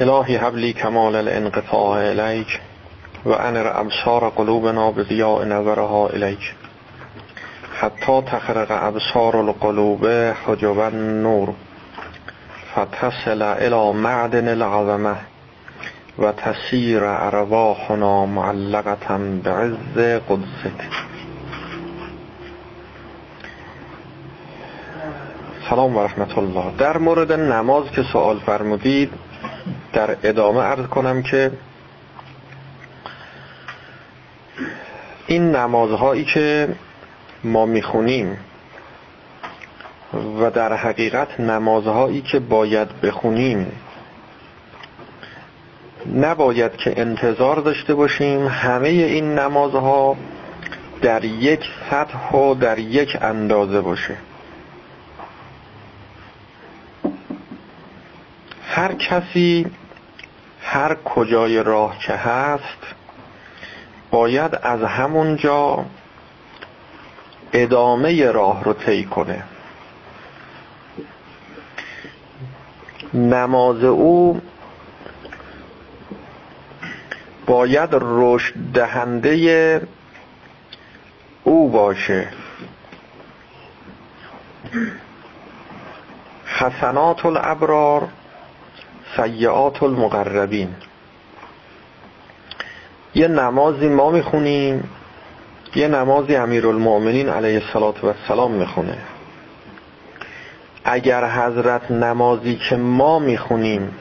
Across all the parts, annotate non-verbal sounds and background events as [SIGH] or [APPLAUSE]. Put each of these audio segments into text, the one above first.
الهی حبلی کمال الانقطاع الیک و انر ابصار قلوبنا به ضیاء نظرها الیک. حتی تخرق ابصار القلوب حجب النور. فتصل الى معدن العظمه و تسیر ارواحنا معلقتا بعز قدسک سلام و رحمت الله. در مورد نماز که سوال فرمودید در ادامه عرض کنم که این نمازهایی که ما می‌خونیم و در حقیقت نمازهایی که باید بخونیم نباید که انتظار داشته باشیم همه این نمازها در یک سطح و در یک اندازه باشه. هر کسی هر کجای راه که هست باید از همونجا ادامه راه رو طی کنه. نماز او باید رشد دهنده او باشه. حسنات الابرار سیعات المقربین. یه نمازی ما می‌خونیم یه نمازی امیرالمؤمنین علیه السلام می‌خونه. اگر حضرت نمازی که ما می‌خونیم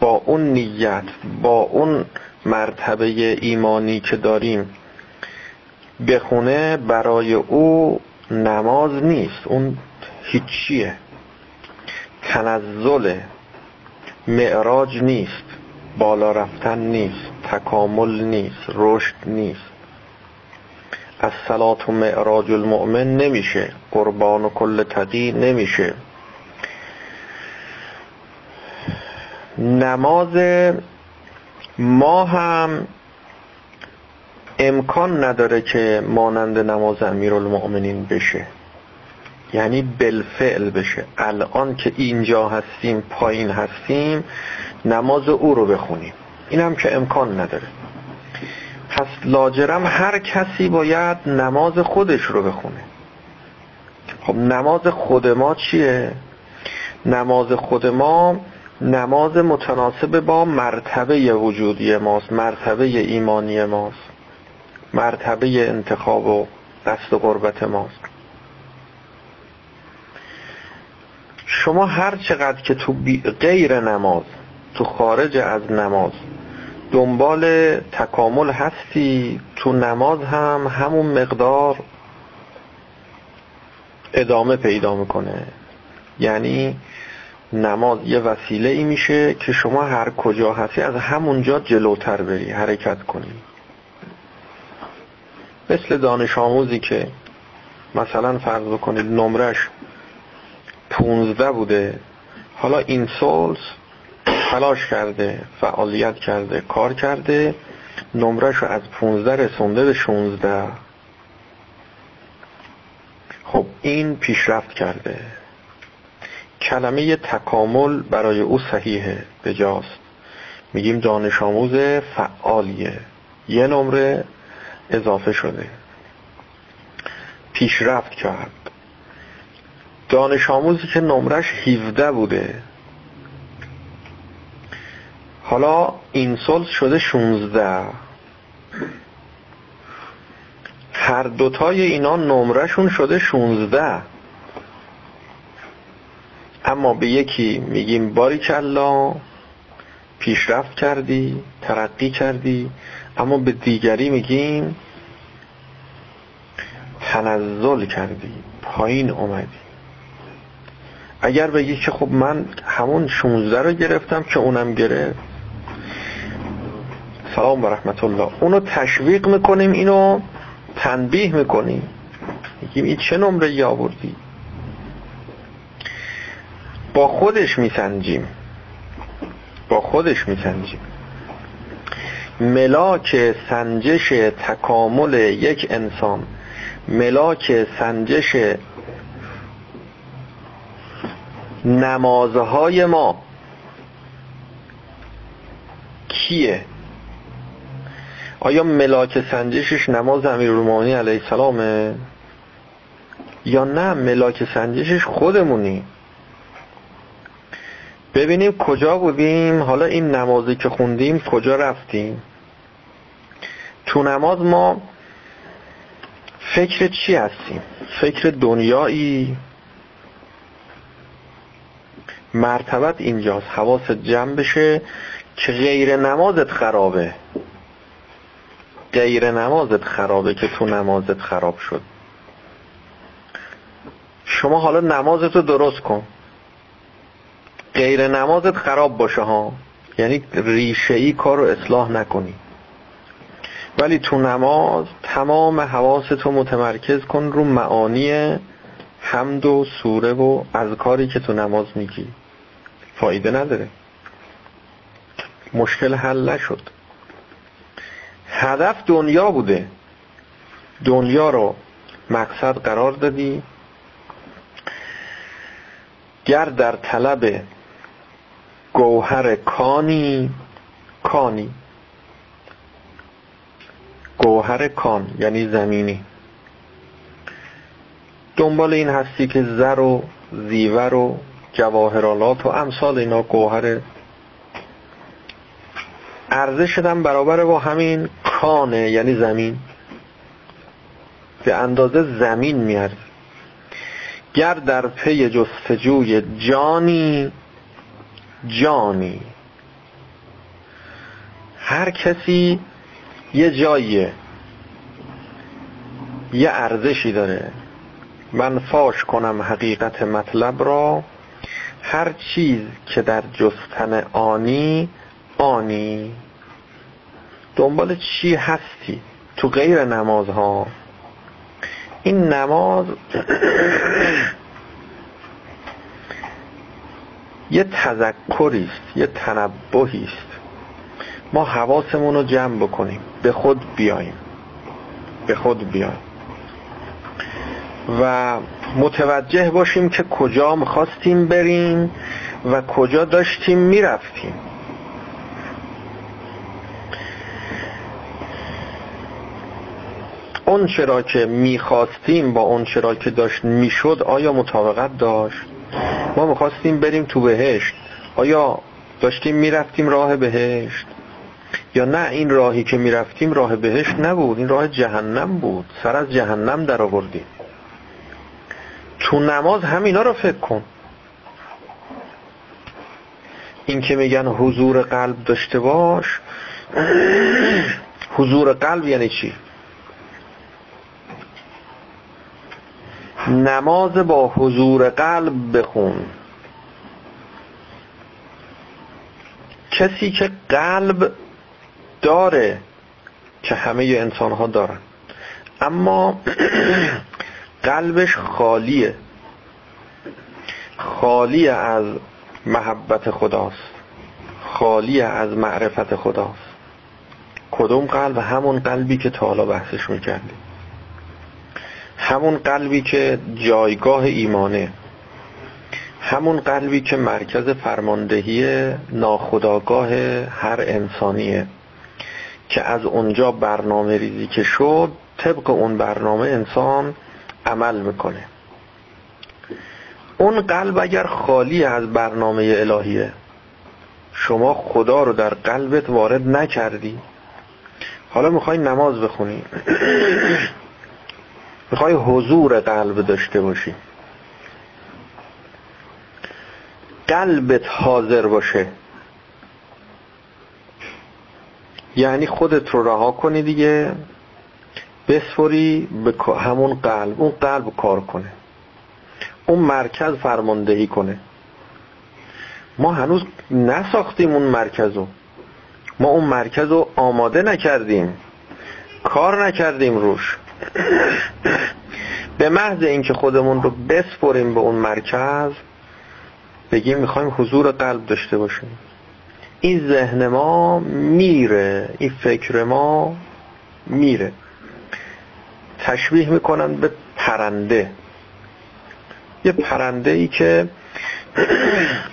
با اون نیت با اون مرتبه ایمانی که داریم بخونه برای او نماز نیست. اون هیچیه. تنزله. معراج نیست بالا رفتن نیست تکامل نیست رشد نیست. از صلات و معراج المؤمن نمیشه قربان و کل تقی نمیشه. نماز ما هم امکان نداره که مانند نماز امیرالمؤمنین بشه. یعنی بالفعل بشه. الان که اینجا هستیم پایین هستیم نماز او رو بخونیم. این هم که امکان نداره. پس لاجرم هر کسی باید نماز خودش رو بخونه. خب نماز خود ما چیه؟ نماز خود ما نماز متناسب با مرتبه وجودی ماست مرتبه ایمانی ماست مرتبه انتخاب و دست قربت ماست. شما هر چقدر که تو غیر نماز تو خارج از نماز دنبال تکامل هستی تو نماز هم همون مقدار ادامه پیدا می‌کنه. یعنی نماز یه وسیله ای میشه که شما هر کجا هستی از همونجا جلوتر بری حرکت کنی. مثل دانش آموزی که مثلا فرض بکنید نمرش پونزده بوده. حالا این سولز تلاش کرده فعالیت کرده کار کرده. نمرش از پونزده رسونده به شونزده. خب این پیشرفت کرده. کلمه تکامل برای او صحیحه. بجاست. میگیم دانش آموز فعالیه. یه نمره اضافه شده. پیشرفت کرد. دانش آموزی که نمرش 17 بوده. حالا این سال شده 16 هر دوتای اینا نمرشون شده 16 اما به یکی میگیم باری کلا پیشرفت کردی ترقی کردی. اما به دیگری میگیم تنزل کردی پایین اومدی. اگر بگی که خب من همون 16 رو گرفتم که اونم گرفت سلام و رحمت الله. اونو تشویق می‌کنیم اینو تنبیه می‌کنیم. میگیم این چه نمره یا آوردی؟ با خودش میسنجیم. با خودش میسنجیم. ملاک سنجش تکامل یک انسان. ملاک سنجش نمازهای ما کیه؟ آیا ملاک سنجشش نماز امیرالمومنین علیه السلامه؟ یا نه ملاک سنجشش خودمونی؟ ببینیم کجا بودیم. حالا این نمازی که خوندیم کجا رفتیم؟ تو نماز ما فکر چی هستیم؟ فکر دنیایی؟ مرتبت اینجاست. حواست جمع بشه که غیر نمازت خرابه. غیر نمازت خرابه که تو نمازت خراب شد. شما حالا نمازت رو درست کن. غیر نمازت خراب باشه ها. یعنی ریشه ای کار اصلاح نکنی. ولی تو نماز تمام حواستو متمرکز کن رو معانی حمد و سوره و کاری که تو نماز میگی. فایده نداره. مشکل حل نشد. هدف دنیا بوده. دنیا رو مقصد قرار دادی. گر در طلب گوهر کانی کانی. گوهر کان یعنی زمینی. دنبال این هستی که زر و زیور و جواهرالات و امثال اینا گوهر ارزش شدن برابر با همین کانه یعنی زمین. به اندازه زمین میارد گر در پی جستجوی جانی جانی. هر کسی یه جاییه. یه ارزشی داره. من فاش کنم حقیقت مطلب را. هر چیز که در جستن آنی آنی. دنبال چی هستی تو غیر نماز ها این نماز [COUGHS] یه تذکری است یه تنبهی است ما حواسمون رو جمع بکنیم. به خود بیایم به خود بیایم و متوجه باشیم که کجا می‌خواستیم بریم و کجا داشتیم می‌رفتیم. اون چرا که می‌خواستیم با اون چرا که داشت می‌شد آیا مطابقت داشت؟ ما می‌خواستیم بریم تو بهشت. آیا داشتیم می‌رفتیم راه بهشت؟ یا نه این راهی که می‌رفتیم راه بهشت نبود این راه جهنم بود. سر از جهنم در آوردیم تو نماز همینا رو فکر کن. این که میگن حضور قلب داشته باش حضور قلب یعنی چی؟ نماز با حضور قلب بخون. کسی که قلب داره که همه انسان ها دارن. اما [CLEARS THROAT] قلبش خالیه. خالی از محبت خداست. خالی از معرفت خداست. کدوم قلب؟ همون قلبی که تا حالا بحثش می‌کردیم. همون قلبی که جایگاه ایمانه. همون قلبی که مرکز فرماندهی ناخداگاه هر انسانیه. که از اونجا برنامه ریزی که شد طبق اون برنامه انسان عمل می‌کنه. اون قلب اگر خالی از برنامه الهیه شما خدا رو در قلبت وارد نکردی. حالا می‌خوای نماز بخونی. [COUGHS] می‌خوای حضور قلب داشته باشی. قلبت حاضر باشه. یعنی خودت رو رها کنی دیگه. بسپری به همون قلب اون قلب کار کنه. اون مرکز فرماندهی کنه. ما هنوز نساختیم اون مرکز رو ما اون مرکز رو آماده نکردیم. کار نکردیم روش. به محض اینکه خودمون رو بسپریم به اون مرکز بگیم می‌خوایم حضور قلب داشته باشیم. این ذهن ما میره این فکر ما میره. تشبیه می‌کنن به پرنده. یه پرنده ای که [CLEARS THROAT]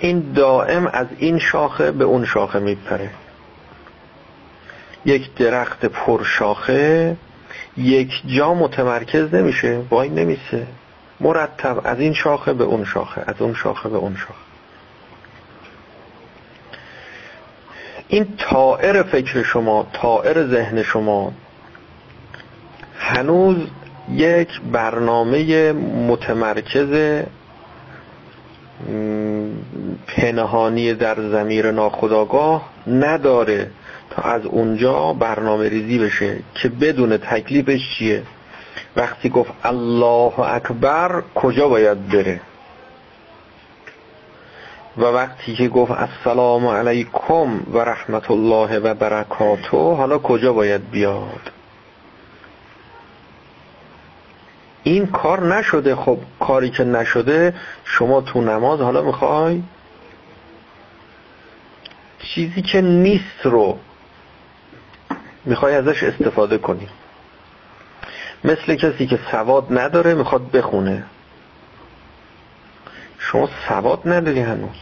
این دائم از این شاخه به اون شاخه میپره. یک درخت پرشاخه یک جا متمرکز نمیشه وای نمیشه مرتب از این شاخه به اون شاخه از اون شاخه به اون شاخه. این تائر فکر شما تائر ذهن شما هنوز یک برنامه متمرکز پنهانی در زمیر ناخداگاه نداره تا از اونجا برنامه ریزی بشه که بدون تکلیفش چیه. وقتی گفت الله اکبر کجا باید بره؟ و وقتی که گفت السلام علیکم و رحمت الله و برکاته حالا کجا باید بیاد؟ این کار نشده. خب کاری که نشده شما تو نماز حالا می‌خوای؟ چیزی که نیست رو می‌خوای ازش استفاده کنی. مثل کسی که سواد نداره می‌خواد بخونه. شما سواد نداری هنوز.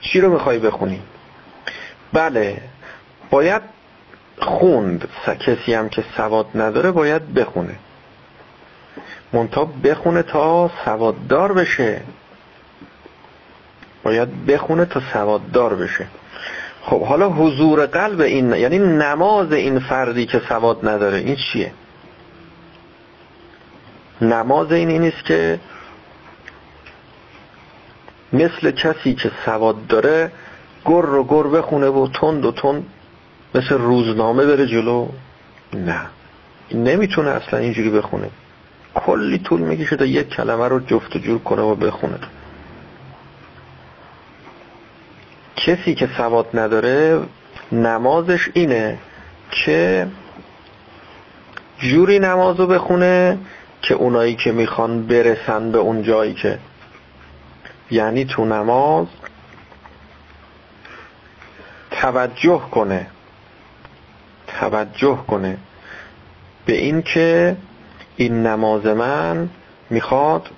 چی رو می‌خوای بخونی؟ بله باید خوند کسی هم که سواد نداره باید بخونه. منتها بخونه تا سواددار بشه. باید بخونه تا سواددار بشه. خب حالا حضور قلب این یعنی نماز این فردی که سواد نداره این چیه؟ نماز این اینیست که مثل کسی که سواد داره گر رو گر بخونه و تند و تند مثل روزنامه بره جلو؟ نه. نمی‌تونه اصلا اینجوری بخونه. کلی طول می‌کشه تا یک کلمه رو جفت و جور کنه و بخونه. کسی که سواد نداره نمازش اینه که جوری نمازو بخونه که اونایی که می‌خوان برسن به اون جایی که. یعنی تو نماز توجه کنه. توجه کنه به این که این نماز من می‌خواد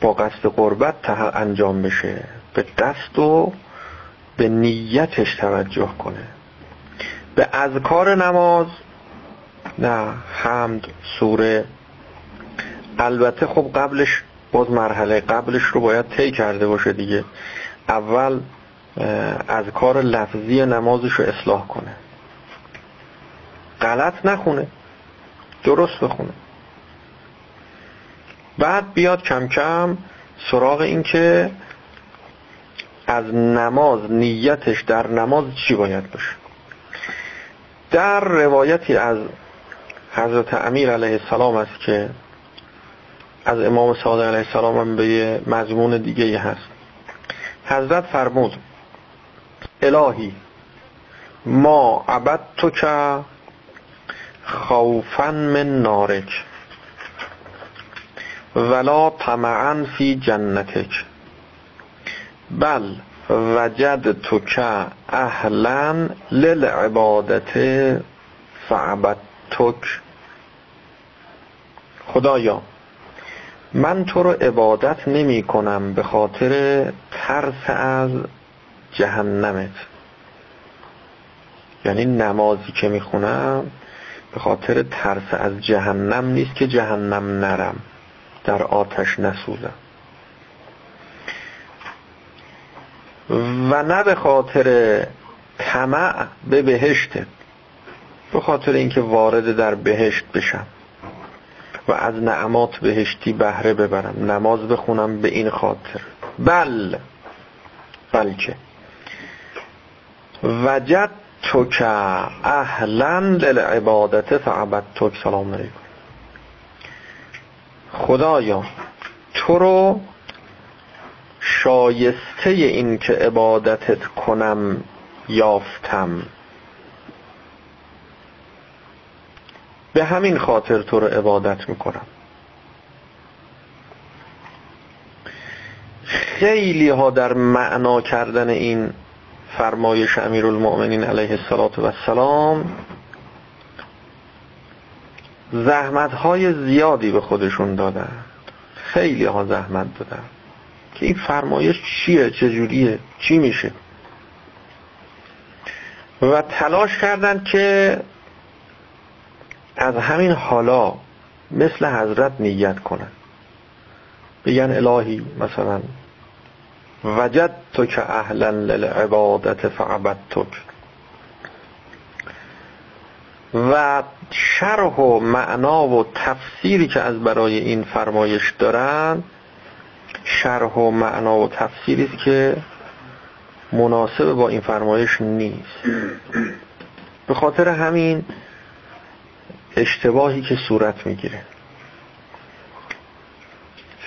با قصد قربت انجام بشه. به قصد و به نیتش توجه کنه. به اذکار نماز نه حمد سوره. البته خب قبلش باز مرحله قبلش رو باید طی کرده باشه دیگه. اول از کار لفظی نمازش رو اصلاح کنه. غلط نخونه. درست بخونه. بعد بیاد کم کم سراغ این که از نماز نیتش در نماز چی باید باشه. در روایتی از حضرت امیر علیه السلام است که از امام صادق علیه السلام هم به مضمون دیگه هست. حضرت فرمود الهی ما عبد تو که خوفا من نارک ولا طمعا فی جنتک. بل وجد تو که اهلا للعبادت فعبدتک. خدایا من تو رو عبادت نمی کنم به خاطر ترس از جهنمت. یعنی نمازی که می‌خونم به خاطر ترس از جهنم نیست که جهنم نرم. در آتش نسوزم. و نه به خاطر طمع به بهشته به خاطر اینکه وارد در بهشت بشم. و از نعمات بهشتی بهره ببرم. نماز بخونم به این خاطر. بل. بلکه. وجد تو که اهلا للعبادت فعبد تو سلام علیکم. خدایا تو رو شایسته این که عبادتت کنم یافتم. به همین خاطر تو رو عبادت می‌کنم. خیلی ها در معنا کردن این فرمایش امیرالمؤمنین علیه السلام زحمت های زیادی به خودشون دادن. خیلی ها زحمت دادن. که این فرمایش چیه؟ چجوریه چی میشه؟ و تلاش کردن که از همین حالا مثل حضرت نیت کنن. بگن الهی مثلا وجد تو که اهلا للعبادت فعبدتک و شرح و معنا و تفسیری که از برای این فرمایش دارن شرح و معنا و تفسیری که مناسب با این فرمایش نیست. به خاطر همین اشتباهی که صورت می‌گیره.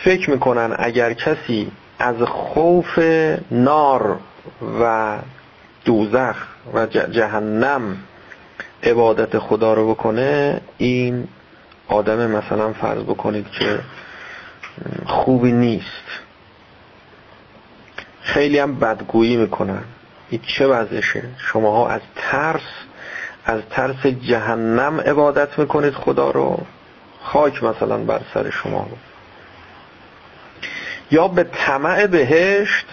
فکر می‌کنن اگر کسی از خوف نار و دوزخ و جهنم عبادت خدا رو بکنه این آدم مثلا فرض بکنید که خوبی نیست. خیلی هم بدگویی می‌کنن. این چه وضعشه؟ شماها از ترس از ترس جهنم عبادت می‌کنید خدا رو. خاک مثلا بر سر شما. رو یا به طمع بهشت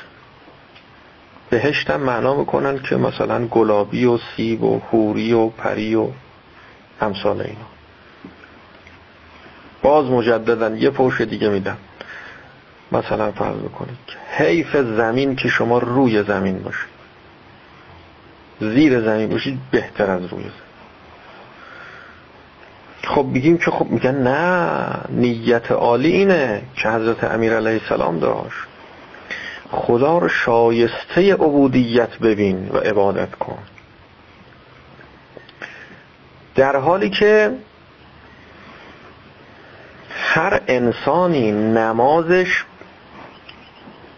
بهشت هم معنا می‌کنن که مثلا گلابی و سیب و حوری و پری و امثال اینا. باز مجددا یه پوش دیگه میدن مثلا فرض بکنید حیف زمین که شما روی زمین باشید. زیر زمین باشید بهتر از روی زمین. خب بگیم که خب میگن نه نیت عالی اینه که حضرت امیر علیه السلام داشت. خدا رو شایسته عبودیت ببین و عبادت کن. در حالی که هر انسانی نمازش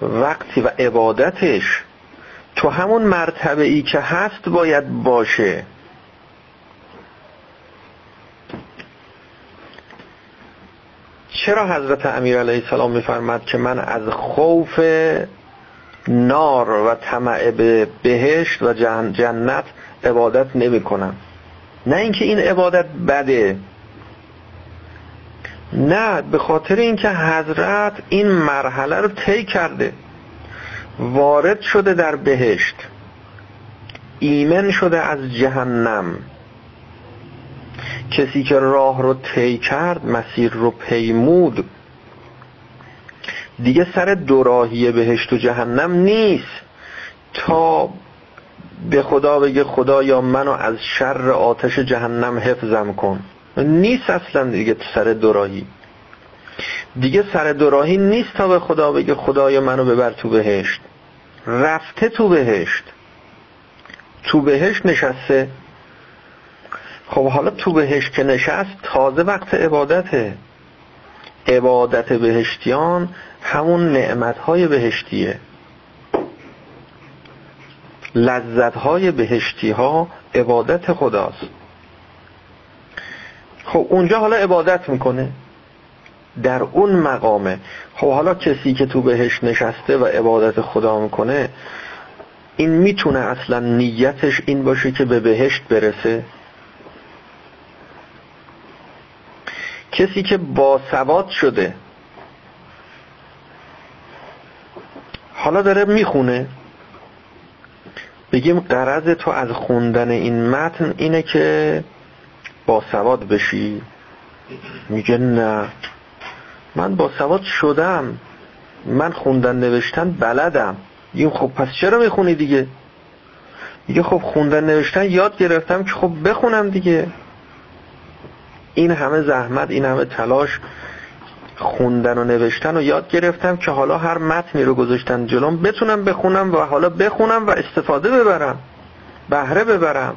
وقتی و عبادتش تو همون مرتبه ای که هست باید باشه. چرا حضرت امیر علیه السلام میفرمد که من از خوف نار و طمع به بهشت و جنت عبادت نمی کنم نه اینکه این عبادت بده نه به خاطر اینکه حضرت این مرحله رو طی کرده وارد شده در بهشت ایمن شده از جهنم. کسی که راه رو طی کرد مسیر رو پیمود. دیگه سر دوراهی بهشت و جهنم نیست. تا به خدا بگه خدا یا منو از شر آتش جهنم حفظم کن. نیست اصلا دیگه سر دوراهی. دیگه سر دوراهی نیست تا به خدا بگه خدای منو ببر تو بهشت. رفته تو بهشت. تو بهشت نشسته. خب حالا تو بهشت که نشست تازه وقت عبادته. عبادت بهشتیان همون نعمتهای بهشتیه. لذتهای بهشتی ها عبادت خداست. خب اونجا حالا عبادت می‌کنه. در اون مقامه. خب حالا کسی که تو بهش نشسته و عبادت خدا می‌کنه این می‌تونه اصلا نیتش این باشه که به بهشت برسه؟ کسی که با سواد شده. حالا داره می‌خونه. بگیم قرض تو از خوندن این متن اینه که با سواد بشی. میگه نه. من با سواد شدم. من خوندن نوشتن بلدم. میگیم خب پس چرا می‌خونی دیگه؟ میگه خب خوندن نوشتن یاد گرفتم که خب بخونم دیگه. این همه زحمت این همه تلاش خوندن و نوشتن و یاد گرفتم که حالا هر متنی رو گذاشتن جلوم بتونم بخونم و حالا بخونم و استفاده ببرم بهره ببرم.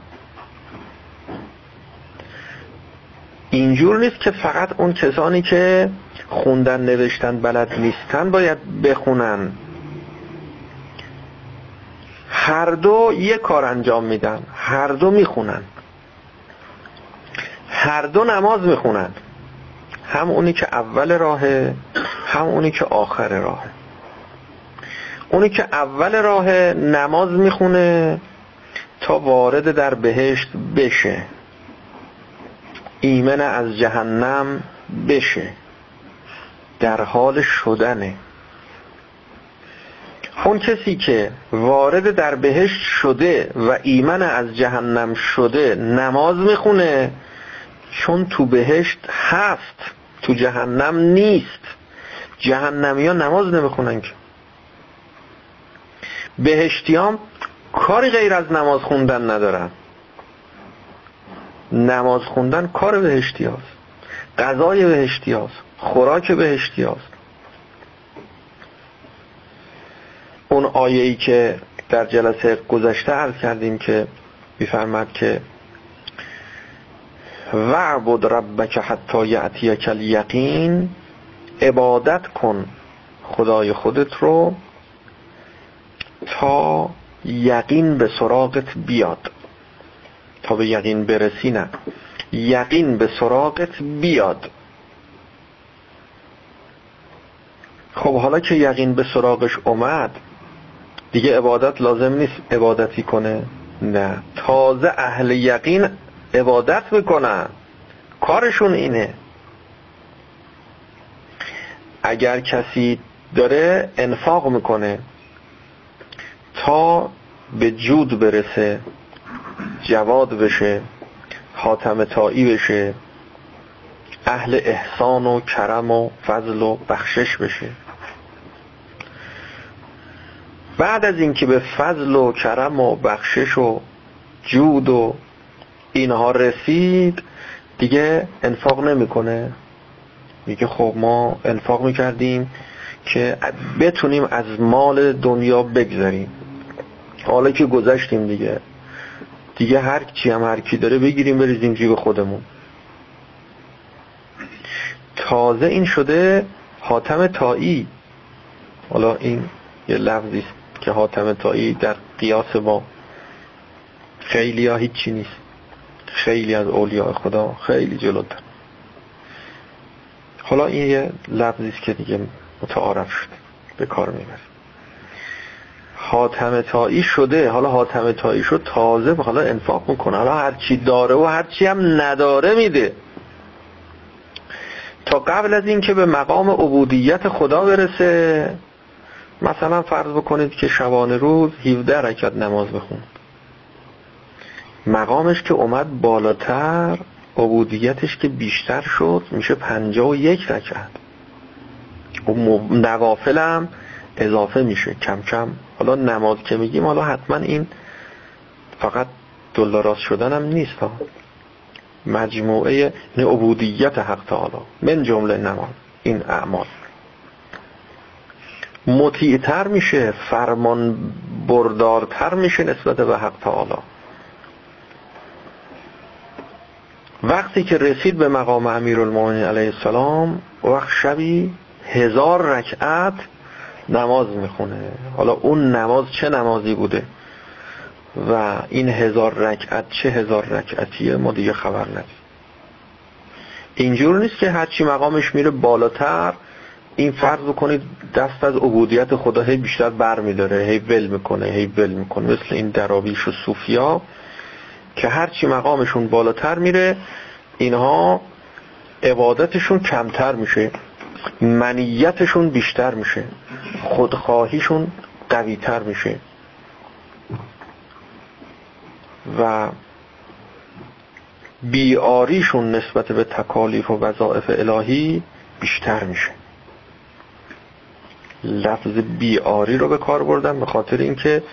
اینجور نیست که فقط اون کسانی که خوندن نوشتن بلد نیستن باید بخونن. هر دو یه کار انجام میدن هر دو می‌خونن. هر دو نماز می‌خونن. هم اونی که اول راهه هم اونی که آخر راهه. اونی که اول راه نماز می‌خونه تا وارد در بهشت بشه. ایمن از جهنم بشه. در حال شدنه. اون کسی که وارد در بهشت شده و ایمن از جهنم شده نماز می‌خونه چون تو بهشت هست تو جهنم نیست. جهنمی ها نماز نمی‌خونن که. بهشتیام کاری غیر از نماز خوندن ندارن. نماز خوندن کار بهشتی هاست غذای بهشتی هاست خوراک بهشتی هاست اون آیه ای که در جلسه گذشته عرض کردیم که میفرمد که وعبد ربک حتی یعتیک الیقین. عبادت کن خدای خودت رو تا یقین به سراغت بیاد. تا به یقین برسی نه. یقین به سراغت بیاد. خب حالا که یقین به سراغش اومد دیگه عبادت لازم نیست عبادتی کنه. نه. تازه اهل یقین عبادت می‌کنن. کارشون اینه. اگر کسی داره انفاق می‌کنه تا به جود برسه جواد بشه حاتم تایی بشه اهل احسان و کرم و فضل و بخشش بشه. بعد از اینکه به فضل و کرم و بخشش و جود و اینها رسید دیگه انفاق نمی‌کنه. میگه خب ما انفاق می‌کردیم که بتونیم از مال دنیا بگذاریم حالا که گذشتیم دیگه. دیگه هر چی هم هر کی داره بگیریم بریزیم جیب خودمون. تازه این شده حاتم تایی حالا این یه لفظی که حاتم تایی در قیاس با خیلی ها هیچی نیست. خیلی از اولیاء خدا خیلی جلوتر. حالا این یه لفظی که دیگه متعارف شده به کار می‌بریم حاتم تایی شده حالا حاتم تایی شد تازه حالا انفاق می‌کنه. حالا هرچی داره و هرچی هم نداره میده. تا قبل از اینکه به مقام عبودیت خدا برسه مثلا فرض بکنید که شبانه روز 17 رکعت نماز بخون مقامش که اومد بالاتر عبودیتش که بیشتر شد میشه 51 رکعت. و نوافلم اضافه میشه کم کم. حالا نماز که میگیم حالا حتما این فقط دلاراست شدن هم نیست. ها. مجموعه عبودیت حق تعالی. من جمله نماز این اعمال. مطیعتر میشه فرمان بردارتر میشه نسبت به حق تعالی. وقتی که رسید به مقام امیر المومنین علیه السلام وقت شبی هزار رکعت نماز می‌خونه. حالا اون نماز چه نمازی بوده؟ و این هزار رکعت چه هزار رکعتیه؟ ما دیگه خبر ندیم اینجور نیست که هرچی مقامش میره بالاتر. این فرض بکنید دست از عبودیت خدا هی بیشتر بر میداره هی ول می‌کنه هی ول می‌کنه. مثل این دراویش و صوفیا که هرچی مقامشون بالاتر میره اینها عبادتشون کمتر میشه. منیتشون بیشتر میشه. خودخواهیشون قویتر میشه. و بیاریشون نسبت به تکالیف و وظائف الهی بیشتر میشه. لفظ بیاری رو به کار بردن به خاطر اینکه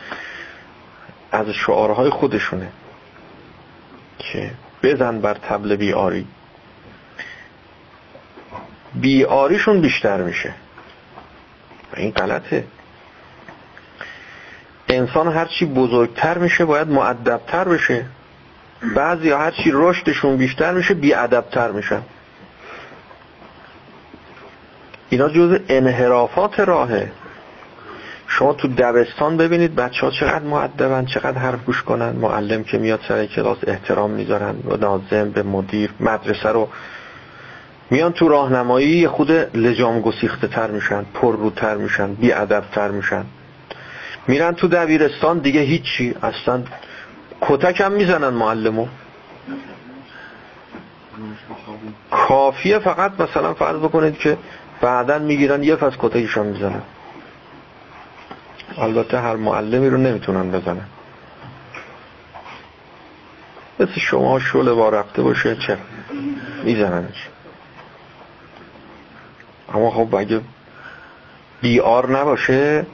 از شعارهای خودشونه. که بزن بر تبل بیاری. بیاریشون بیشتر میشه. این غلطه. انسان هرچی بزرگتر میشه باید معدبتر بشه. بعضی هرچی رشدشون بیشتر میشه بیادبتر میشن. اینا جز انحرافات راهه. شما تو دبستان ببینید بچه ها چقدر معدبن چقدر حرف گوش کنن. معلم که میاد سر کلاس احترام می‌ذارن و نازم به مدیر مدرسه رو میان تو راهنمایی خود لجام گسیخته تر میشن پر روتر میشن بی تر میشن. میرن تو دبیرستان دیگه هیچی اصلا کتک هم می‌زنن معلمو. کافیه فقط مثلا فرض بکنید که بعدا می‌گیرن یه فصل کتکشان می‌زنن. البته هر معلمی رو نمی‌تونن بزنن. مثل شما شل بارفته باشه چه میزننش. اما خب اگه بیار نباشه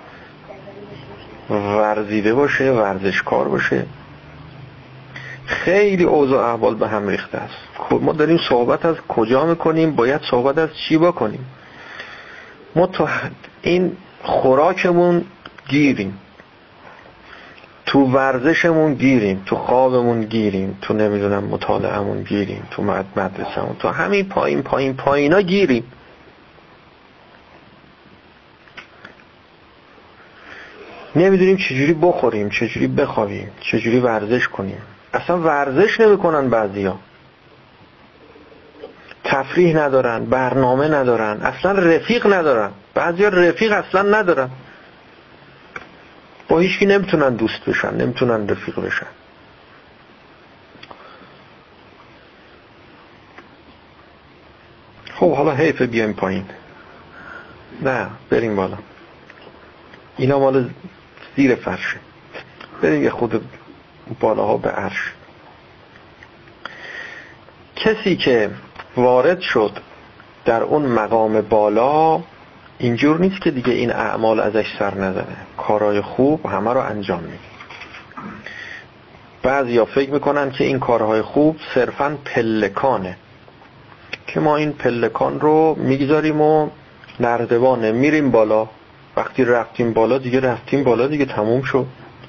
ورزیده باشه ورزشکار باشه خیلی اوضاع احوال به هم ریخته است. خب ما داریم صحبت از کجا می‌کنیم باید صحبت از چی بکنیم. ما تو این خوراکمون گیریم. تو ورزشمون گیریم تو خوابمون گیریم تو نمی‌دونم مطالعهمون گیریم تو مدرسهمون تو همین پایین پایین پایینا گیریم. نمی‌دونیم چجوری بخوریم چجوری بخوابیم چجوری ورزش کنیم. اصلا ورزش نمی‌کنن بعضیا. تفریح ندارن برنامه ندارن اصلا رفیق ندارن. بعضیا رفیق اصلا ندارن. با هیچکی نمی‌تونن دوست بشن نمی‌تونن رفیق بشن. خب حالا حیفه بیایم پایین. نه بریم بالا. اینا مال زیر فرشه. بریم یه خود بالاها به عرش. کسی که وارد شد در اون مقام بالا اینجور نیست که دیگه این اعمال ازش سر نزنه. کارهای خوب همه رو انجام میده. بعضی ها فکر می‌کنن که این کارهای خوب صرفا پلکانه. که ما این پلکان رو می‌گذاریم و نردبانه میریم بالا. وقتی رفتیم بالا دیگه رفتیم بالا دیگه تموم شد.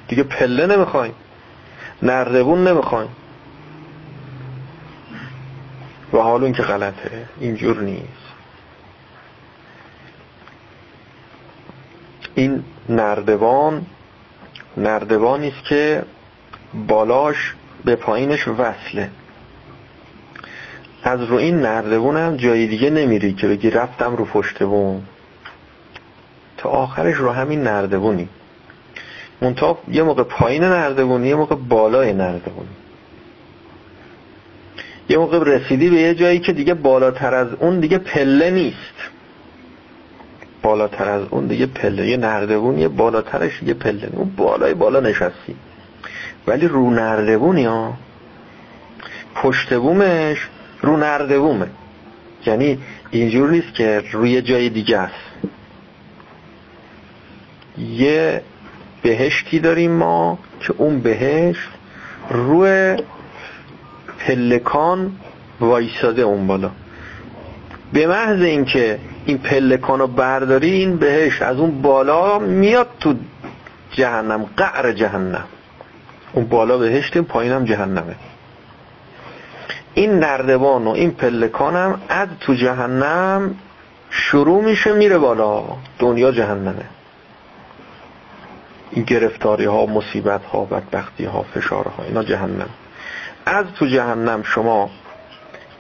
دیگه پله نمی‌خوایم. نردبون نمی‌خوایم. و حال اون که غلطه. اینجور نیست. این نردبان نردبانی است که بالاش به پایینش وصله. از رو این نردبون هم جای دیگه نمیری که بگی رفتم رو پشت بون تا آخرش رو همین نردبونی. منتها یه موقع پایین نردبونی یه موقع بالای نردبونی. یه موقع رسیدی به یه جایی که دیگه بالاتر از اون دیگه پله نیست. بالاتر از اون دیگه پله یه نردبون یه بالاترش یه پله. اون بالای بالا نشستی. ولی رو نردبونی ها. پشت بومش رو نردبومه. یعنی اینجور نیست که روی جای دیگه است. یه بهشتی داریم ما که اون بهشت روی پلکان وایساده اون بالا. به محض اینکه این پلکان رو برداری این بهش از اون بالا میاد تو جهنم قعر جهنم. اون بالا بهشت این پایین هم جهنمه. این نردبان و این پلکان هم از تو جهنم شروع میشه میره بالا. دنیا جهنمه. این گرفتاری ها مصیبت ها بدبختی ها فشار ها اینا جهنم. از تو جهنم شما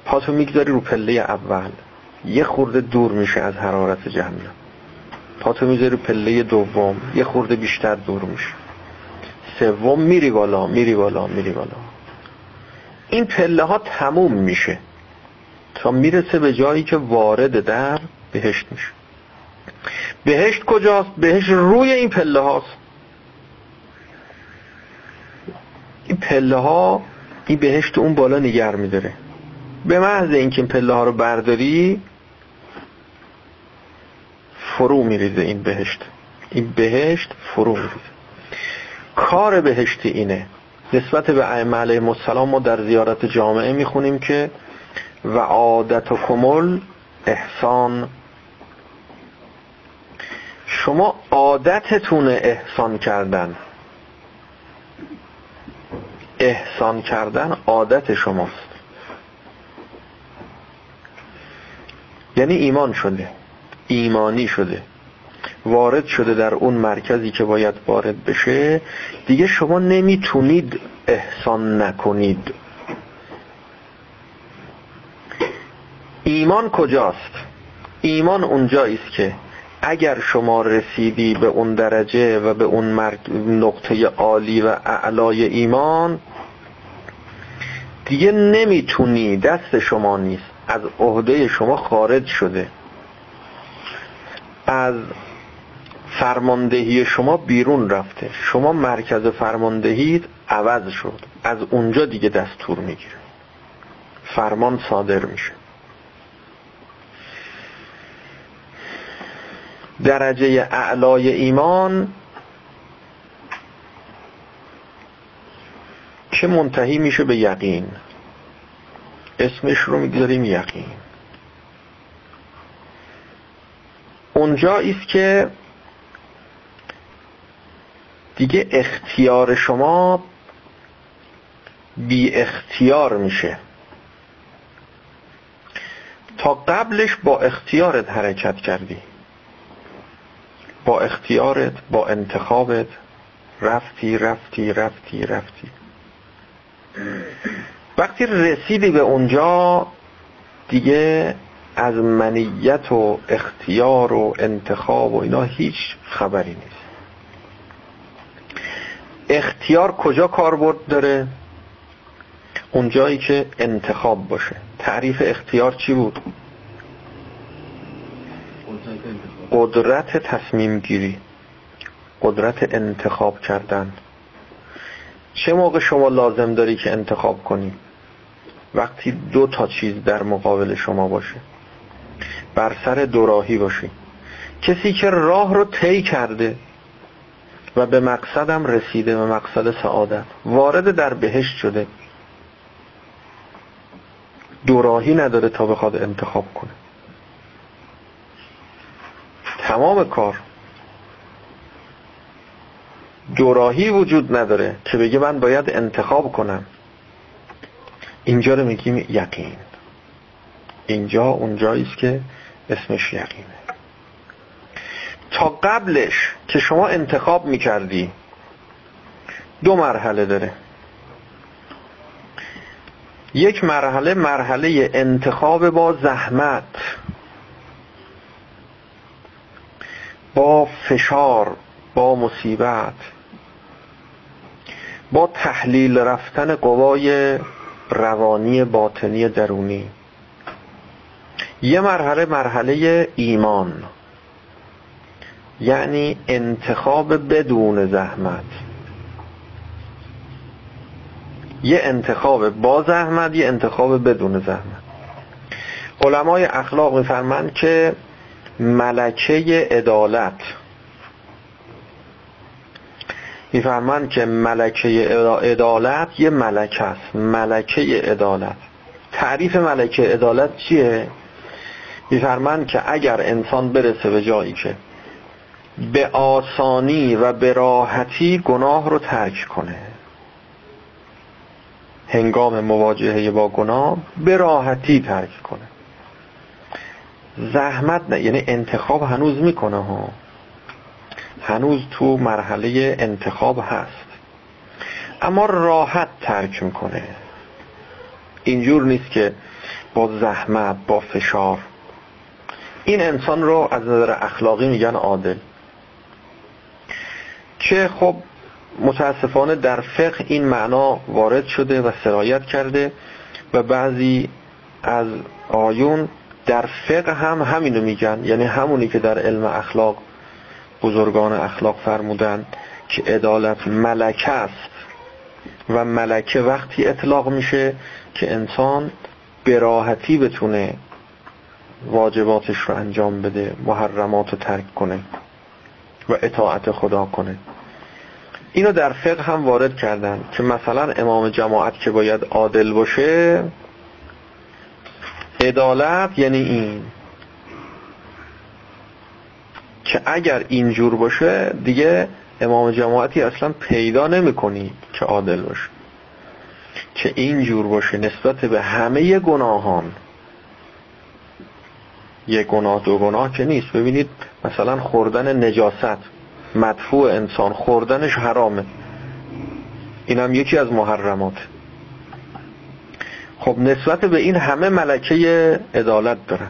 پاتو می‌گذاری رو پله اول. یه خورده دور میشه از حرارت جهنم. پاتو می‌ذاری پله دوم یه خورده بیشتر دور میشه. سوم میری بالا میری بالا میری بالا. این پله ها تموم میشه. تا می‌رسه به جایی که وارد در بهشت میشه. بهشت کجاست؟ بهشت روی این پله هاست. این پله ها این بهشت اون بالا نگر میداره. به محض اینکه این پله ها رو برداری فرو میریزه این بهشت. این بهشت فرو میریزه. کار بهشت اینه. نسبت به ائمه علیهم ما در زیارت جامعه می‌خونیم که و عادت و کمل احسان. شما عادتتون احسان کردن. احسان کردن عادت شماست. یعنی ایمان شده. ایمانی شده. وارد شده در اون مرکزی که باید وارد بشه. دیگه شما نمی‌تونید احسان نکنید. ایمان کجاست؟ ایمان اونجایی است که اگر شما رسیدی به اون درجه و به اون نقطه عالی و اعلای ایمان دیگه نمی‌تونی. دست شما نیست. از عهده شما خارج شده. از فرماندهی شما بیرون رفته. شما مرکز فرماندهی عوض شد. از اونجا دیگه دستور می‌گیره. فرمان صادر میشه. درجه اعلای ایمان که منتهی میشه به یقین. اسمش رو می‌گذاریم یقین. اونجا است که دیگه اختیار شما بی اختیار میشه. تا قبلش با اختیارت حرکت کردی. با اختیارت با انتخابت رفتی رفتی رفتی رفتی. وقتی رسیدی به اونجا دیگه از منیت و اختیار و انتخاب و اینا هیچ خبری نیست. اختیار کجا کاربرد داره؟ اونجایی که انتخاب باشه. تعریف اختیار چی بود؟ قدرت تصمیم گیری. قدرت انتخاب کردن. چه موقع شما لازم داری که انتخاب کنی؟ وقتی دو تا چیز در مقابل شما باشه. بر سر دوراهی باشی. کسی که راه رو طی کرده و به مقصدم رسیده به مقصد سعادت. وارد در بهشت شده. دوراهی نداره تا بخواد انتخاب کنه. تمام کار. دوراهی وجود نداره که بگه من باید انتخاب کنم. اینجا رو میگیم یقین. اینجا اونجایی است که اسمش یقینه. تا قبلش که شما انتخاب می‌کردی دو مرحله داره. یک مرحله مرحله انتخاب با زحمت با فشار با مصیبت با تحلیل رفتن قوای روانی باطنی درونی. یه مرحله مرحله ایمان. یعنی انتخاب بدون زحمت. یه انتخاب با زحمت یه انتخاب بدون زحمت. علمای اخلاق میفرمند که ملکه عدالت. میفرمند که ملکه عدالت یه ملکه است. ملکه عدالت. تعریف ملکه عدالت چیه؟ میفرمند که اگر انسان برسه به جایی که به آسانی و به راحتی گناه رو ترک کنه هنگام مواجهه با گناه به راحتی ترک کنه. زحمت نه یعنی انتخاب هنوز می‌کنه ها. هنوز تو مرحله انتخاب هست. اما راحت ترک می‌کنه. اینجور نیست که با زحمت با فشار این انسان رو از نظر اخلاقی میگن عادل. که خب متاسفانه در فقه این معنا وارد شده و سرایت کرده و بعضی از آیون در فقه هم همینو میگن. یعنی همونی که در علم اخلاق بزرگان اخلاق فرمودن که عدالت ملکه است. و ملکه وقتی اطلاق میشه که انسان به راحتی بتونه واجباتش رو انجام بده محرمات رو ترک کنه و اطاعت خدا کنه. اینو در فقه هم وارد کردن که مثلا امام جماعت که باید عادل باشه عدالت یعنی این که اگر اینجور باشه دیگه امام جماعتی اصلا پیدا نمی کنی که عادل باشه. که اینجور باشه نسبت به همه گناهان. یک گناه دو گناه که نیست. ببینید مثلا خوردن نجاست مدفوع انسان خوردنش حرامه. اینم یکی از محرمات. خب نسبت به این همه ملکه عدالت دارن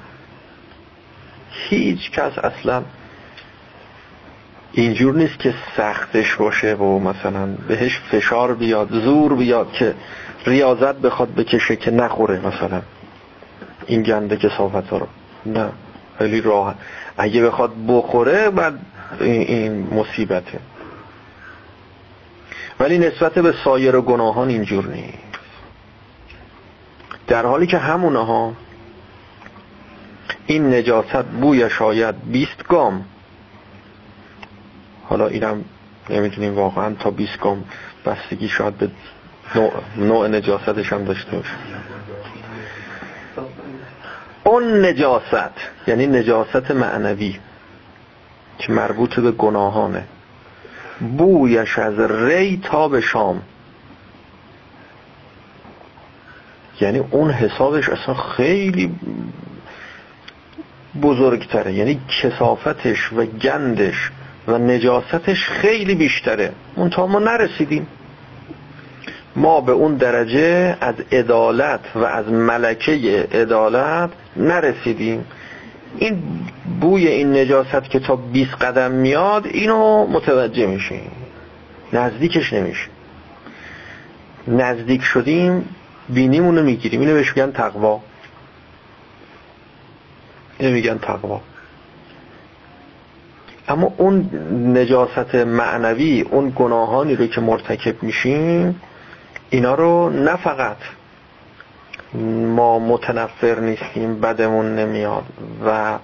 هیچ کس اصلا اینجور نیست که سختش باشه و مثلا بهش فشار بیاد زور بیاد که ریاضت بخواد بکشه که نخوره مثلا. این گنده که صافت رو. نه. خیلی راه اگه بخواد بخوره بعد این مصیبته. ولی نسبت به سایر گناهان اینجور نیست. در حالی که همونها این نجاست بوی شاید 20 گام. حالا اینم نمی‌دونیم واقعا تا 20 گام بستگی شاید به نوع, نوع نجاستش هم داشته باشه اون نجاست. یعنی نجاست معنوی که مربوط به گناهانه. بویش از ری تا به شام. یعنی اون حسابش اصلا خیلی بزرگتره. یعنی کسافتش و گندش و نجاستش خیلی بیشتره. اون تا ما نرسیدیم. ما به اون درجه از عدالت و از ملکه عدالت نرسیدیم. این بوی این نجاست که تا 20 قدم میاد اینو متوجه میشیم. نزدیکش نمیشه نزدیک شدیم بینیمونو می‌گیریم. اینو بهش میگن تقوا. اینو میگن تقوا. اما اون نجاست معنوی اون گناهانی رو که مرتکب میشیم اینا رو نه فقط ما متنفر نیستیم بدمون نمیاد و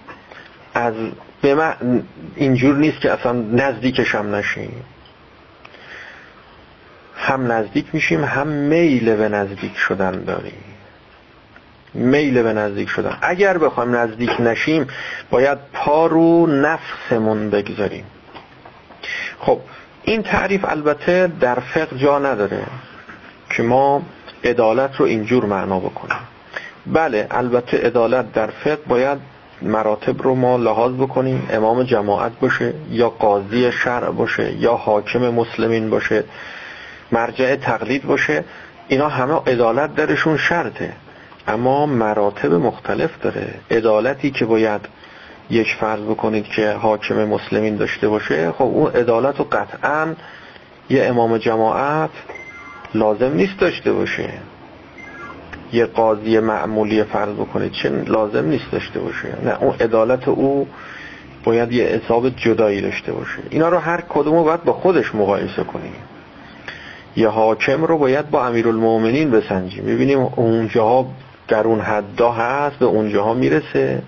از به اینجور نیست که اصلا نزدیکش هم نشیم. هم نزدیک میشیم هم میل به نزدیک شدن داریم. میل به نزدیک شدن. اگر بخوایم نزدیک نشیم باید پا رو نفسمون بگذاریم. خب این تعریف البته در فقه جا نداره که ما عدالت رو اینجور معنا بکنیم بله البته عدالت در فقه باید مراتب رو ما لحاظ بکنیم امام جماعت باشه یا قاضی شرع باشه یا حاکم مسلمین باشه مرجع تقلید باشه اینا همه عدالت درشون شرطه. اما مراتب مختلف داره. عدالتی که باید یک فرض بکنید که حاکم مسلمین داشته باشه خب اون عدالت رو قطعا یه امام جماعت لازم نیست داشته باشه. یه قاضی معمولی فرض بکنید چه لازم نیست داشته باشه. نه اون عدالت او باید یه حساب جدایی داشته باشه. اینا رو هر کدومو باید با خودش مقایسه کنیم. یه حاکم رو باید با امیرالمومنین بسنجیم. ببینیم اونجاها در اون حدا هست به اونجاها می‌رسه.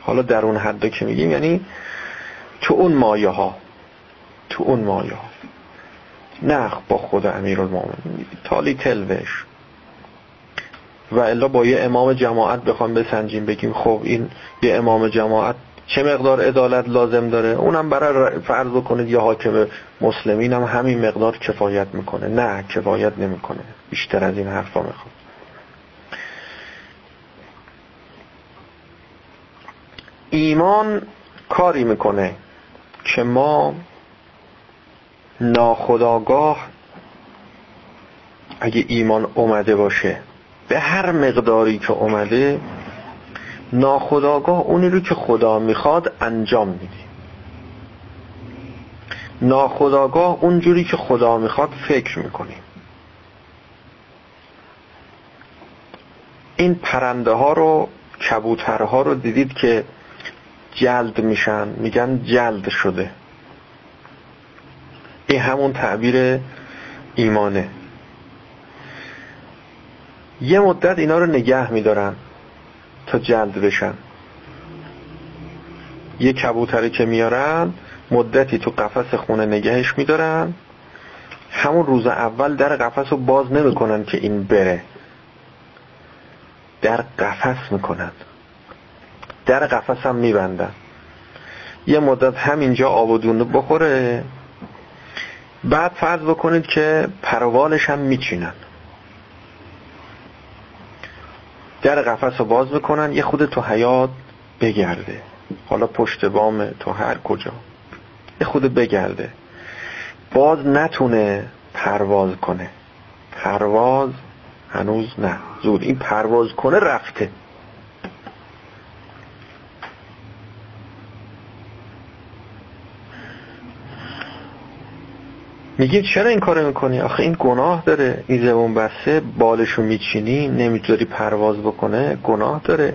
حالا در اون حدا که میگیم یعنی تو اون مایه ها تو اون مایه ها نه با خود امیرالمومنین تالی تلوش. و الا با یه امام جماعت بخوام بسنجیم بگیم خب این یه امام جماعت چه مقدار عدالت لازم داره؟ اونم برای فرض کنید یا حاکم مسلمین هم همین مقدار کفایت می‌کنه. نه کفایت نمی‌کنه. بیشتر از این حرفا می‌خواد ایمان کاری می‌کنه که ما ناخداگاه اگه ایمان اومده باشه به هر مقداری که اومده ناخداگاه اونی رو که خدا می‌خواد انجام میدیم ناخداگاه اونجوری که خدا می‌خواد فکر می‌کنیم این پرنده ها رو کبوترها رو دیدید که جلد میشن میگن جلد شده. این همون تعبیر ایمانه. یه مدت اینا رو نگه میدارن تا جلد بشن. یه کبوتری که میارن مدتی تو قفس خونه نگهش میدارن. همون روز اول در قفس رو باز نمی‌کنن که این بره. در قفس می‌کنن. در قفس هم میبندن. یه مدت همینجا آب و دونه بخوره. بعد فرض بکنید که پروالش هم میچینن. در قفس رو باز می‌کنن یه خود تو حیات بگرده. حالا پشت بام تو هر کجا. یه خود بگرده. باز نتونه پرواز کنه. پرواز هنوز نه. زود. این پرواز کنه رفته. میگیم چرا این کارو می‌کنی؟ آخه این گناه داره. این زبون بسته بالشو میچینی نمی‌ذاری پرواز بکنه گناه داره.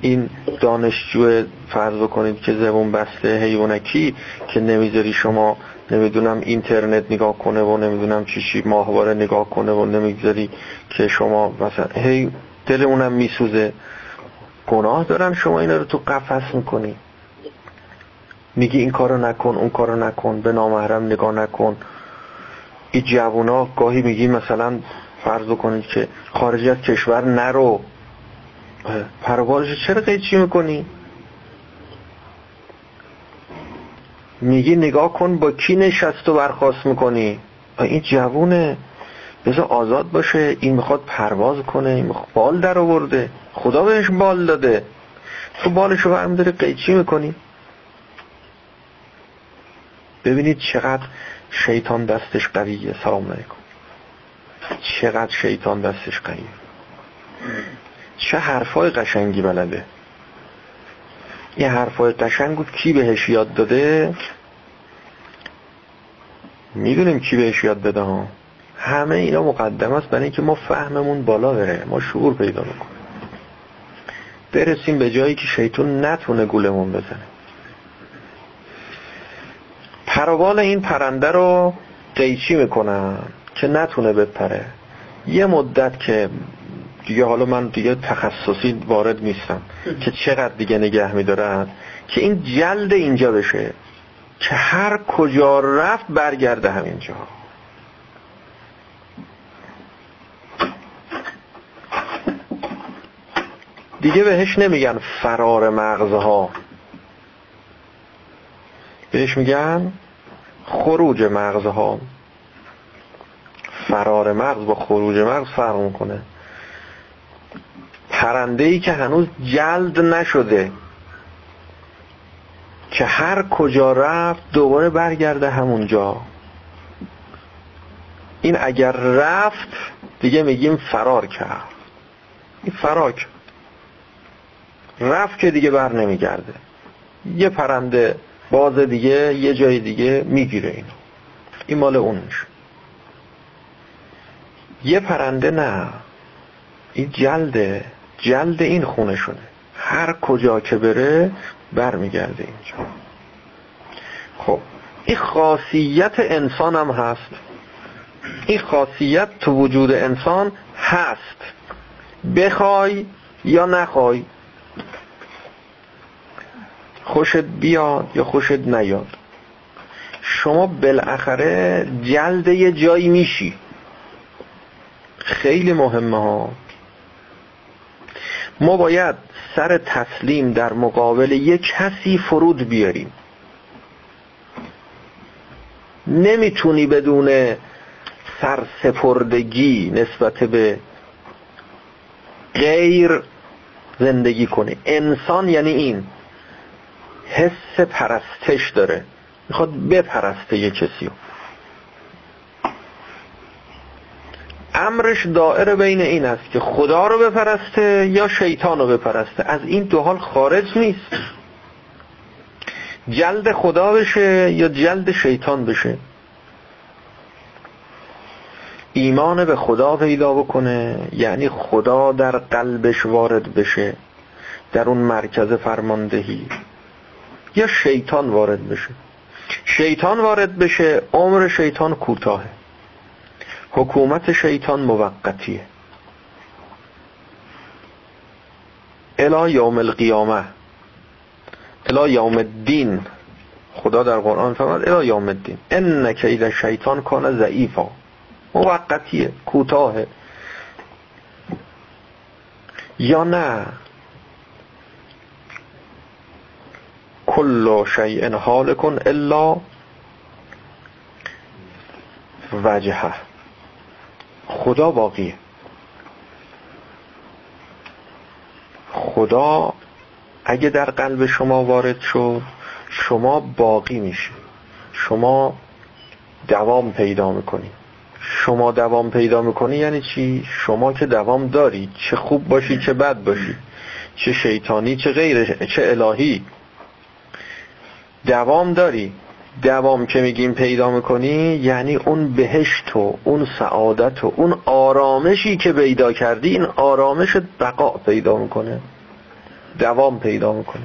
این دانشجو فرض بکنید که زبون بسته حیوانکی که نمی‌ذاری شما نمی‌دونم اینترنت نگاه کنه و نمی‌دونم چی چی ماهواره نگاه کنه و نمی‌ذاری که شما مثلا هی دل اونم میسوزه. گناه دارن شما اینا رو تو قفس می‌کنی. میگی این کارو نکن اون کارو نکن به نامحرم نگاه نکن. این جوونا گاهی میگی مثلا فرض کنید که خارج از کشور نرو. پروازش چرا قیچی می‌کنی؟ میگی نگاه کن با کی نشست و برخواست می‌کنی. این جوونه. بذار آزاد باشه. این می‌خواد پرواز کنه. این بال در آورده. خدا بهش بال داده. تو بالشو برم داره قیچی می‌کنی. ببینید چقدر شیطان دستش قویه سلام علیکم چقدر شیطان دستش قویه چه حرفای قشنگی بلده. یه حرفای قشنگ بود کی بهش یاد داده؟ می‌دونیم کی بهش یاد داده ها. همه اینا مقدم است برای اینکه ما فهممون بالا بره ما شعور پیدا بکنیم برسیم به جایی که شیطان نتونه گولمون بزنه. پروال این پرنده رو قیچی می‌کنن که نتونه بپره. یه مدت که دیگه حالا من دیگه تخصصی وارد نیستم [LAUGHS] که چقدر دیگه نگه میدارن که این جلد اینجا بشه که هر کجا رفت برگرده همینجا. دیگه بهش نمیگن فرار مغزها. بهش میگن خروج مغزها. فرار مغز با خروج مغز فرق می‌کنه. پرنده ای که هنوز جلد نشده که هر کجا رفت دوباره برگرده همونجا. این اگر رفت دیگه میگیم فرار کرد. این فرار کرد. رفت که دیگه بر نمیگرده. یه پرنده باز دیگه یه جای دیگه می‌گیره اینو. این مال اون میشه یه پرنده نه. این جلده جلد این خونه شده. هر کجا که بره برمیگرده اینجا. خب این خاصیت انسان هم هست. این خاصیت تو وجود انسان هست. بخوای یا نخوای. خوشت بیاد یا خوشت نیاد. شما بالاخره جلد یه جایی میشی. خیلی مهمه ها. ما باید سر تسلیم در مقابل یک کسی فرود بیاریم. نمی‌تونی بدون سرسپردگی نسبت به غیر زندگی کنی. انسان یعنی این. حس پرستش داره. می‌خواد بپرسته یه کسی امرش دائره بین این است که خدا رو بپرسته یا شیطان رو بپرسته. از این دو حال خارج نیست. جلد خدا بشه یا جلد شیطان بشه. ایمان به خدا پیدا بکنه یعنی خدا در قلبش وارد بشه در اون مرکز فرماندهی. یا شیطان وارد بشه. شیطان وارد بشه عمر شیطان کوتاهه. حکومت شیطان موقتیه. الا یوم القیامه. الا یوم الدین. خدا در قرآن فرماد الا یوم الدین. ان کید شیطان کان ضعیفا. موقتیه کوتاهه. یا نه؟ کل شیء حالکن الا وجهه. خدا باقیه. خدا اگه در قلب شما وارد شد شما باقی میشه. شما دوام پیدا می‌کنی. شما دوام پیدا می‌کنی یعنی چی؟ شما که دوام داری چه خوب باشی چه بد باشی. چه شیطانی چه غیر چه الهی. دوام داری؟ دوام که میگیم پیدا می‌کنی یعنی اون بهشت و اون سعادت و اون آرامشی که پیدا کردی این آرامش بقا پیدا می‌کنه. دوام پیدا می‌کنه.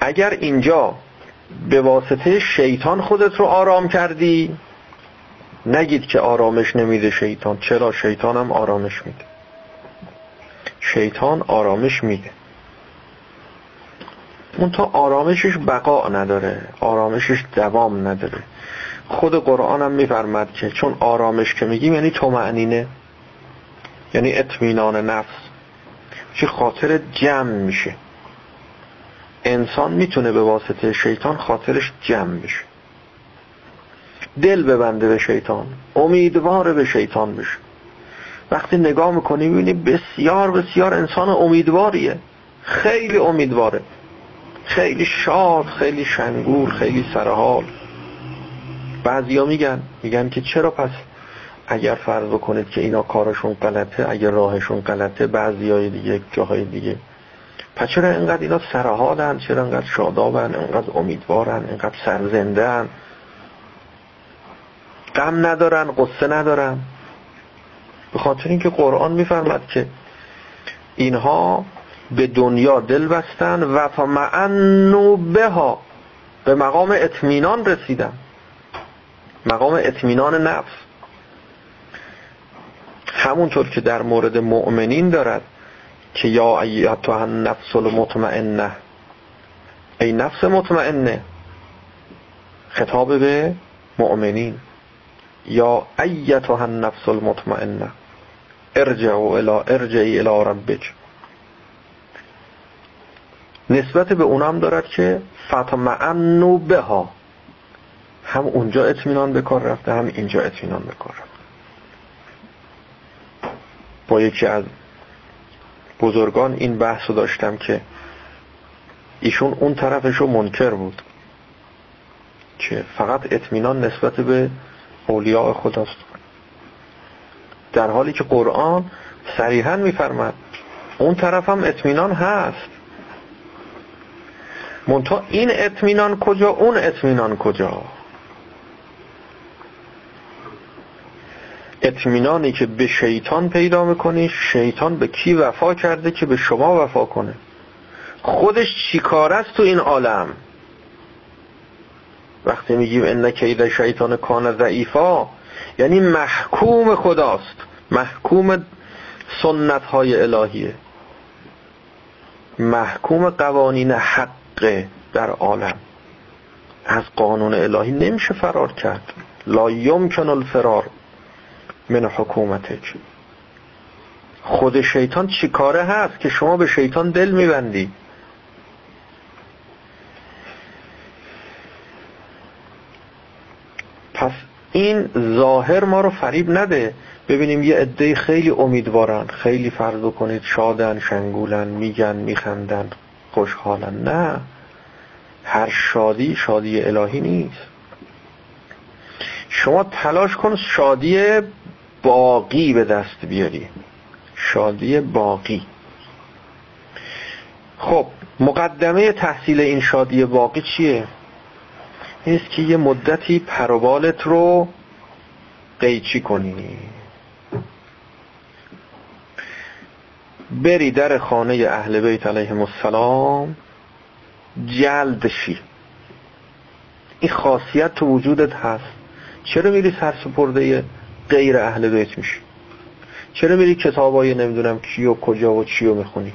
اگر اینجا به واسطه شیطان خودت رو آرام کردی نگید که آرامش نمیده شیطان. چرا؟ شیطان هم آرامش میده. شیطان آرامش میده. اون تا آرامشش بقا نداره آرامشش دوام نداره. خود قرآن هم میفرمد که چون آرامش که میگیم یعنی معنینه یعنی اطمینان نفس. چه خاطر جمع میشه. انسان می‌تونه به واسطه شیطان خاطرش جمع بشه. دل ببنده به شیطان امیدوار به شیطان بشه. وقتی نگاه می‌کنی می‌بینی بسیار بسیار انسان امیدواریه. خیلی امیدواره. خیلی شاد خیلی شنگور خیلی سرحال. بعضیا میگن میگن که چرا پس اگر فرض کنید که اینا کارشون غلطه اگر راهشون غلطه بعضی های دیگه جاهای دیگه. پس چرا اینقدر اینا سرحالن؟ چرا اینقدر شادابن؟ اینقدر امیدوارن؟ اینقدر سرزنده غم ندارن؟ قصه ندارن؟ به خاطر اینکه قرآن میفرمد که اینها به دنیا دل بستن و فمعنو بها به مقام اطمینان رسیدن. مقام اطمینان نفس. همونطور که در مورد مؤمنین دارد که یا ایتها النفس المطمئنه. ای نفس مطمئنه. خطاب به مؤمنین. یا ایتها النفس المطمئنه. ارجعوا الى ارجعی الى ربک. نسبت به اونم دارد که فتمعنو بها. هم اونجا اطمینان به کار رفته هم اینجا اطمینان به کار رفته. با یکی از بزرگان این بحث داشتم که ایشون اون طرفشو منکر بود که فقط اطمینان نسبت به اولیاء خداست. در حالی که قرآن صریحا میفرمد اون طرف هم اطمینان هست. منتها این اطمینان کجا اون اطمینان کجا؟ اطمینانی که به شیطان پیدا می‌کنی شیطان به کی وفا کرده که به شما وفا کنه؟ خودش چیکار است تو این عالم؟ وقتی میگیم ان کید شیطان کان ضعیفا یعنی محکوم خداست. محکوم سنت های الهیه. محکوم قوانین حق. در عالم. از قانون الهی نمیشه فرار کرد. لا یمکن الفرار من حکومتک. خود شیطان چی کاره هست که شما به شیطان دل میبندی؟ پس این ظاهر ما رو فریب نده. ببینیم یه عده خیلی امیدوارن. خیلی فرض کنید شادن شنگولن میگن میخندن. خوشحالن. نه. هر شادی شادی الهی نیست. شما تلاش کن شادی باقی به دست بیاری. شادی باقی. خب مقدمه تحصیل این شادی باقی چیه؟ نیست که یه مدتی پروبالت رو قیچی کنی. بری در خانه اهل بیت علیهم السلام جلد شی. این خاصیت تو وجودت هست. چرا میری سرسپرده غیر اهل بیت میشی؟ چرا میری کتابای نمی‌دونم کیو کجا و چیو می‌خونی؟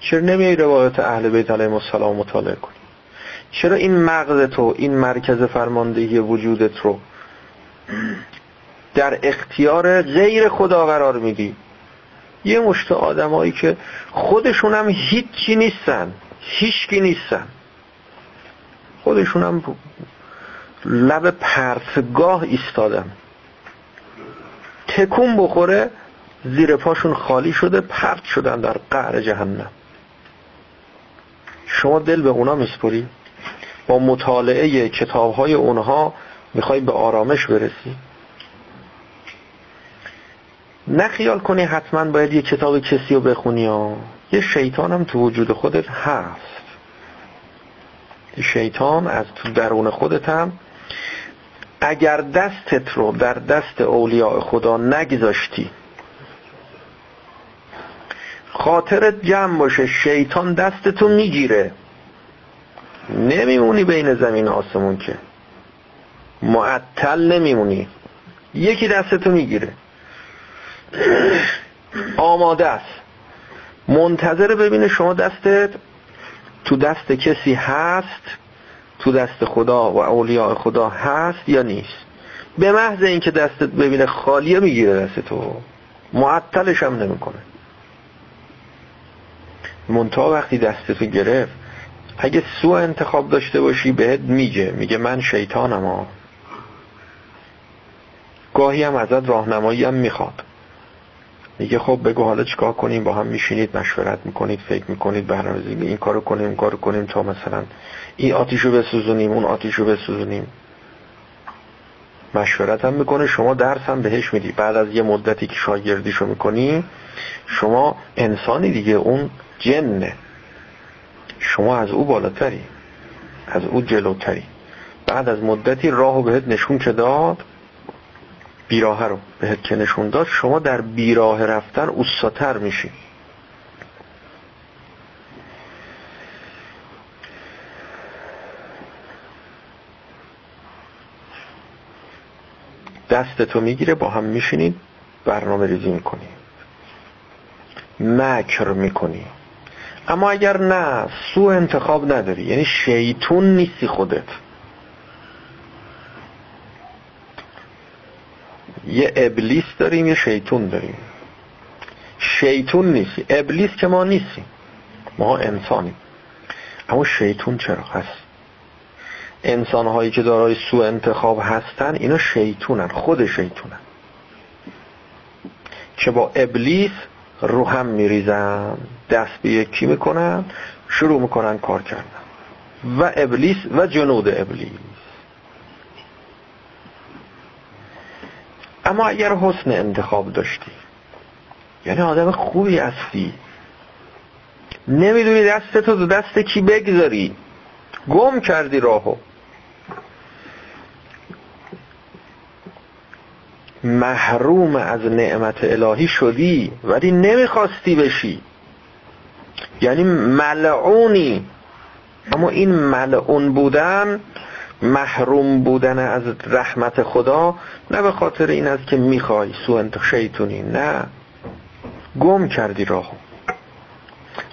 چرا نمیای روایت اهل بیت علیهم السلام مطالعه کنی؟ چرا این مغز تو این مرکز فرماندهی وجودت رو در اختیار غیر خدا قرار میدی؟ یه مشت آدمایی که خودشون هم هیچی نیستن هیچکی نیستن. خودشون هم لب پرتگاه ایستادن. تکون بخوره زیر پاشون خالی شده پرت شدن در قعر جهنم. شما دل به اونا میسپری؟ با مطالعه کتاب های اونها می‌خوای به آرامش برسی؟ نه خیال کنی حتما باید یه کتاب کسی رو بخونی ها یه شیطان هم تو وجود خودت هست. شیطان از تو درون خودت هم اگر دستت رو در دست اولیاء خدا نگذاشتی خاطرت جمع باشه شیطان دستتو می‌گیره. نمیمونی بین زمین آسمون که. معطل نمیمونی. یکی دستتو می‌گیره. آماده است. منتظر ببینه شما دستت. تو دست کسی هست تو دست خدا و اولیاء خدا هست یا نیست. به محض اینکه دستت ببینه خالیه می‌گیره دستتو معطلش هم نمی‌کنه. منتها وقتی دستتو گرفت اگه سو انتخاب داشته باشی بهت میگه. میگه من شیطانم ها. گاهی هم ازت راهنمایی هم می‌خواد میگه خب بگو حالا چیکار کنیم با هم میشینید مشورت می‌کنید فکر می‌کنید برنامه‌ریزی این کارو کنیم این کارو کنیم تا مثلا این آتیشو بسوزونیم اون آتیشو بسوزونیم. مشورت هم می‌کنه شما درس هم بهش میدی. بعد از یه مدتی که شاگردیشو می‌کنی شما انسانی دیگه اون جنه. شما از او بالاتری از او جلوتری. بعد از مدتی راهو بهت نشون که داد؟ بیراه رو بهت که نشون داد شما در بیراه رفتن اوستاتر میشی. دستتو می‌گیره با هم میشینید برنامه ریزی می‌کنی. مکر می‌کنی. اما اگر نه سو انتخاب نداری. یعنی شیطون نیستی خودت. یه ابلیس داریم یه شیطون داریم. شیطون نیستی ابلیس که ما نیستیم. ما انسانیم. اما شیطون چرا هست؟ انسان هایی که دارای سو انتخاب هستن اینا شیطونن خود شیطونن. که با ابلیس رو هم میریزن دست به یکی می‌کنن شروع می‌کنن کار کردن. و ابلیس و جنود ابلیس. اما اگر حسن انتخاب داشتی یعنی آدم خوبی هستی. نمی‌دونی دستتو تو دست کی بگذاری. گم کردی راهو. محروم از نعمت الهی شدی ولی نمی‌خواستی بشی. یعنی ملعونی. اما این ملعون بودن محروم بودن از رحمت خدا نه به خاطر این است که می‌خوای سو شیطونی نه. گم کردی راهو.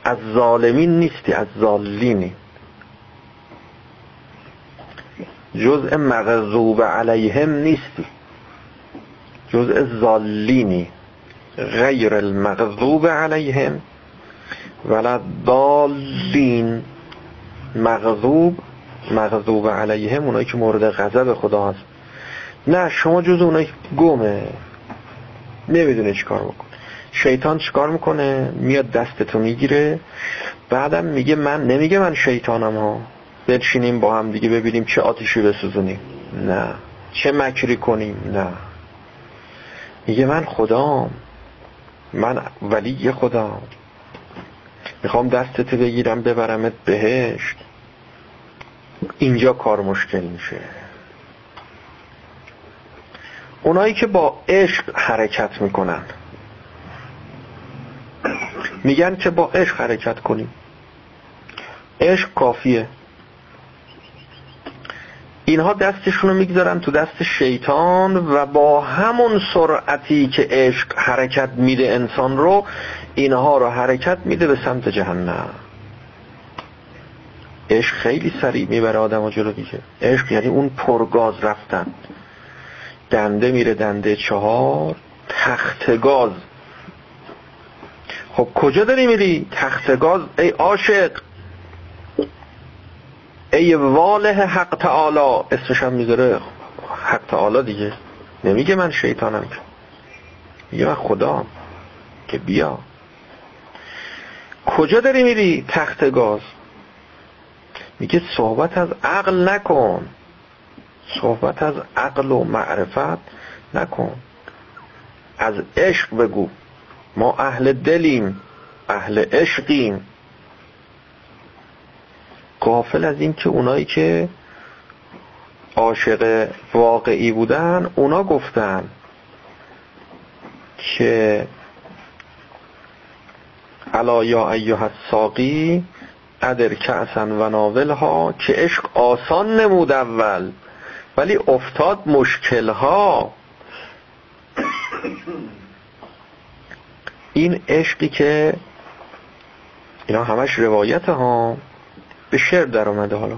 از ظالمین نیستی از ظالینی. جزء مغضوب علیهم نیستی. جزء ظالینی. غیر المغضوب علیهم. ولا ضالین. مغضوب مغضوب علیهم اونایی که مورد غضب خدا هست. نه شما جز اونایی گمه. نمی‌دونه چیکار بکن شیطان چیکار می‌کنه؟ میاد دستتو می‌گیره. بعدم میگه من نمیگه من شیطانم ها. بنشینیم با هم دیگه ببینیم چه آتیشی بسوزونیم. نه. چه مکری کنیم؟ نه. میگه من خدام. من ولی خدا می‌خوام دستتو بگیرم ببرمت بهشت. اینجا کار مشکل میشه. اونایی که با عشق حرکت می‌کنن. میگن که با عشق حرکت کنیم. عشق کافیه. اینها دستشون رو می‌گذارن تو دست شیطان و با همون سرعتی که عشق حرکت میده انسان رو اینها رو حرکت میده به سمت جهنم. عشق خیلی سریع می‌بره آدم جلو دیگه عشق یعنی اون پرگاز رفتن. دنده میره دنده چهار تخت گاز. خب کجا داری میری؟ تخت گاز؟ ای عاشق! ای واله حق تعالی! اسمش هم می‌ذاره حق تعالی دیگه. نمیگه من شیطانم میگه من خدا که بیا. کجا داری میری تخت گاز؟ میگه صحبت از عقل نکن. صحبت از عقل و معرفت نکن. از عشق بگو. ما اهل دلیم اهل عشقیم. قافل از این که اونایی که عاشق واقعی بودن اونا گفتن که علا یا ایها الساقی ادر کعسن و ناولها که عشق آسان نمود اول ولی افتاد مشکلها. این عشقی که اینا همش روایت ها به شعر در اومده حالا.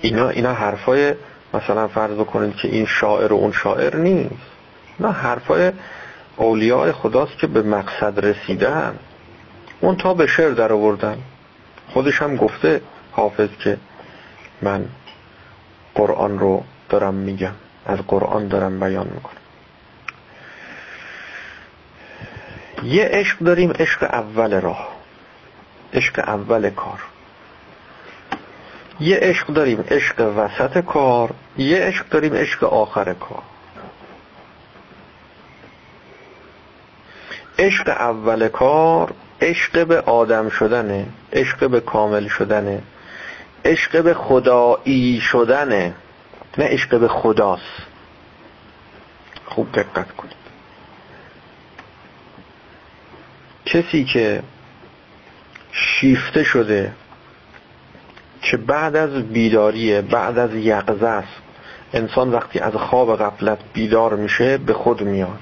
اینا اینا حرفای مثلا فرض بکنید که این شاعر و اون شاعر نیست. اینا حرفای اولیاء خداست که به مقصد رسیدن. اون تا به شعر در آوردن. خودش هم گفته حافظ که من قرآن رو دارم میگم. از قرآن دارم بیان می‌کنم. یه عشق داریم عشق اول راه. عشق اول کار. یه عشق داریم عشق وسط کار. یه عشق داریم عشق آخر کار. عشق اول کار عشق به آدم شدنه عشق به کامل شدنه عشق به خدایی شدنه نه عشق به خداست. خوب دقت کنید. کسی که شیفته شده که بعد از بیداریه بعد از یقظه است. انسان وقتی از خواب غفلت بیدار میشه به خود میاد.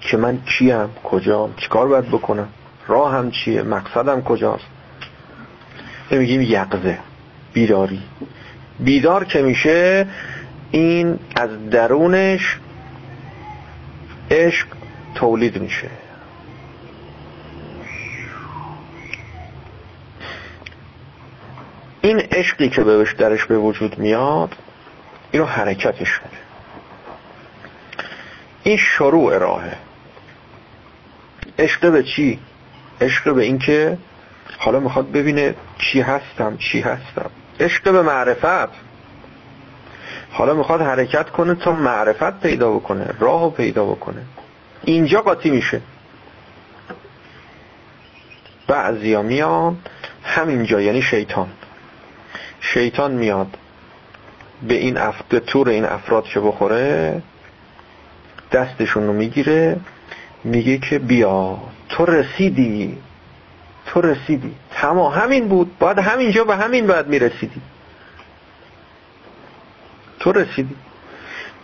که من کیم کجام چیکار باید بکنم؟ راهم چیه؟ مقصدم کجاست؟ میگیم یقظه بیداری. بیدار که میشه این از درونش عشق تولید میشه. این عشقی که بهش درش به وجود میاد اینو حرکتش میده. این شروع راهه. عشق به چی؟ عشق به این که حالا می‌خواد ببینه چی هستم چی هستم. عشق به معرفت. حالا می‌خواد حرکت کنه تا معرفت پیدا بکنه راهو پیدا بکنه. اینجا قاطی میشه. بعضیا میان همینجا یعنی شیطان. شیطان میاد به این اف... تور این افراد که بخوره دستشون رو می‌گیره میگه که بیا. تو رسیدی. تو رسیدی. تمام. همین بود. باید همینجا به همین باید می‌رسیدی. تو رسیدی.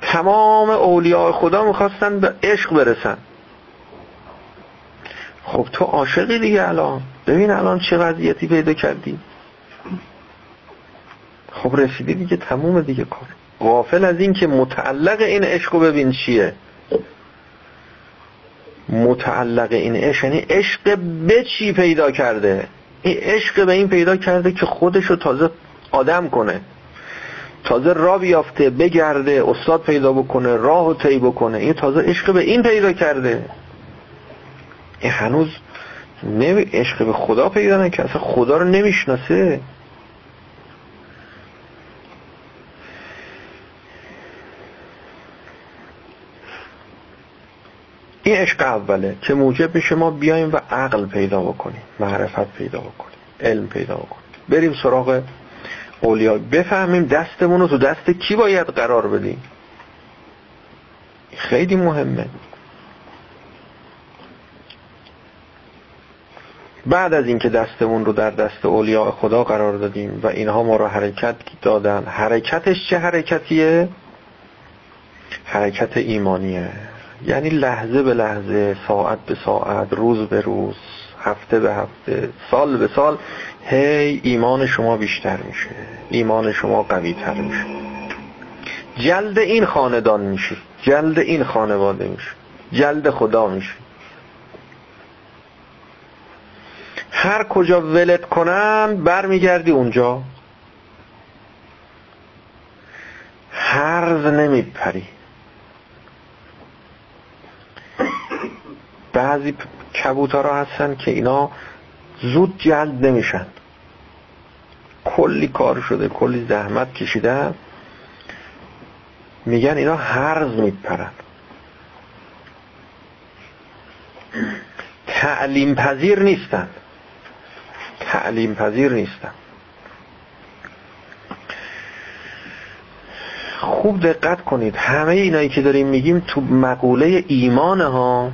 تمام اولیاء خدا می‌خواستن به عشق برسن. خب تو عاشقی دیگه الان. ببین الان چه وضعیتی پیدا کردی. خب رسیدی دیگه تموم دیگه کار. غافل از این که متعلق این عشق رو ببین چیه. متعلق این عشق یعنی عشق به چی پیدا کرده؟ این عشق به این پیدا کرده که خودشو تازه آدم کنه. تازه را بیافته بگرده استاد پیدا بکنه راه و طی بکنه. این تازه عشق به این پیدا کرده. این هنوز عشق به خدا پیدا نکرده. اصلا خدا رو نمی‌شناسه. این عشق اوله که موجب میشه ما بیایم و عقل پیدا بکنیم معرفت پیدا بکنیم علم پیدا بکنیم. بریم سراغ اولیا بفهمیم دستمون رو تو دست کی باید قرار بدیم. خیلی مهمه. بعد از اینکه دستمون رو در دست اولیاء خدا قرار دادیم و اینها ما رو حرکت دادن حرکتش چه حرکتیه؟ حرکت ایمانیه. یعنی لحظه به لحظه ساعت به ساعت روز به روز هفته به هفته سال به سال هی ایمان شما بیشتر میشه ایمان شما قوی تر میشه. جلد این خاندان میشه جلد این خانواده میشه جلد خدا میشه. هر کجا ولت کنن برمیگردی اونجا. هرز نمیپری. بعضی کبوترها هستن که اینا زود جلد نمیشن. کلی کار شده کلی زحمت کشیدن میگن اینا هرز میپرن. تعلیم پذیر نیستن. تعلیم پذیر نیستن. خوب دقت کنید. همه اینایی که داریم میگیم تو مقوله ایمان ها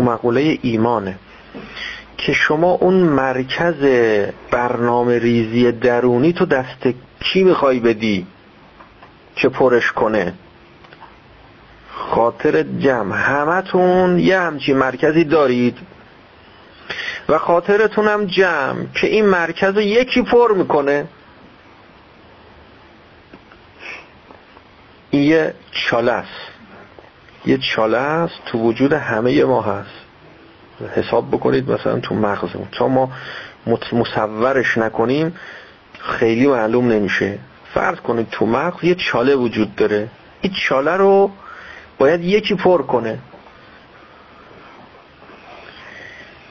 تو مقوله ایمانه. که شما اون مرکز برنامه ریزی درونی تو دست کی می‌خوای بدی که پرش کنه؟ خاطر جمع. همتون یه همچین مرکزی دارید. و خاطرتون هم جمع که این مرکز رو یکی پر می‌کنه. این یه چاله است. یه چاله است تو وجود همه ما هست. حساب بکنید مثلا تو مغزمون. تا ما مصورش نکنیم خیلی معلوم نمیشه. فرض کنید تو مغز یه چاله وجود داره. این چاله رو باید یکی پر کنه.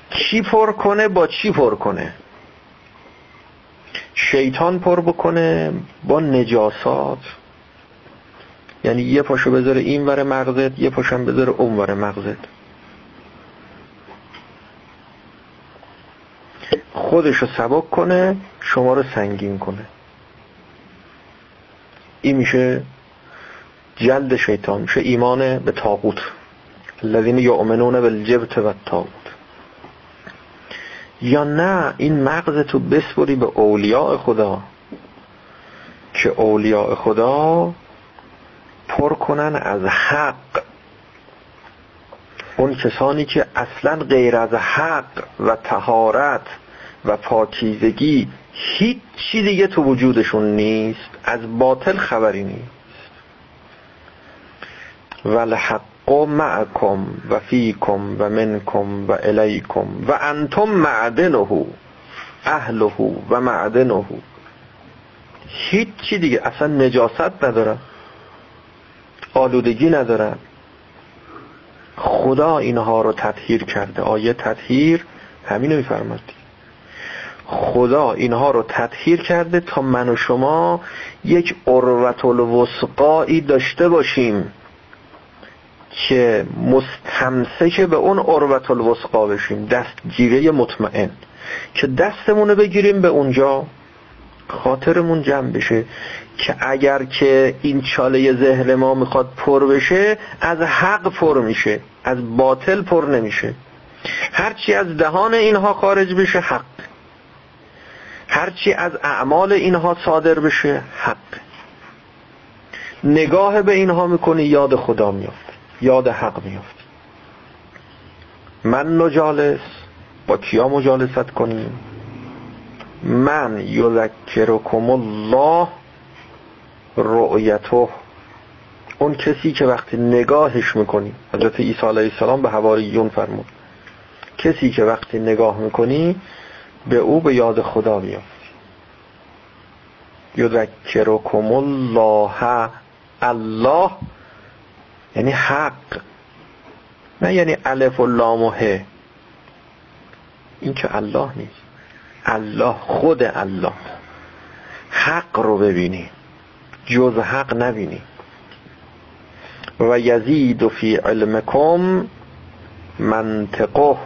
چی پر کنه با چی پر کنه؟ شیطان پر بکنه با نجاسات. یعنی یه پاشو بذاره این ور مغزت یه پاشم بذاره اون ور مغزت. خودشو سبک کنه شما رو سنگین کنه. این میشه جلد شیطان میشه ایمان به تاقوت الذین یؤمنون بالجبت و تاقوت یا نه این مغز تو بسپری به اولیاء خدا. که اولیاء خدا پر کنن از حق. اون کسانی که اصلا غیر از حق و تهارت و پاکیزگی هیچ چی دیگه تو وجودشون نیست از باطل خبری نیست. والحق معکم و فیکم و منکم و الیکم و انتم معدنه اهله و معدنه. هیچ چی دیگه اصلا نجاست ندارن. آلودگی ندارن خدا اینها رو تطهیر کرده. آیه تطهیر همینو میفرماد. خدا اینها رو تطهیر کرده تا من و شما یک عروت الوسقایی داشته باشیم که مستمسک به اون عروت الوسقا بشیم. دستگیره مطمئن. که دستمونو بگیریم به اونجا. خاطرمون جمع بشه. که اگر که این چاله ذهن ما می‌خواد پر بشه از حق پر میشه از باطل پر نمیشه. هرچی از دهان اینها خارج بشه حق. هرچی از اعمال اینها صادر بشه حق. نگاه به اینها می‌کنی یاد خدا میافت یاد حق میافت. من نجالس با کیا مجالست کنیم؟ من یذکرکم الله رؤیته. اون کسی که وقتی نگاهش می‌کنی حضرت عیسی علیه السلام به حواریون فرمود. کسی که وقتی نگاه می‌کنی به او به یاد خدا میافتی یذکرکم الله الله یعنی حق. نه یعنی الف و لام و ه این که الله نیست. الله خود الله. حق رو ببینی. جز حق نبینی. و یزید فی علمکم منطقه.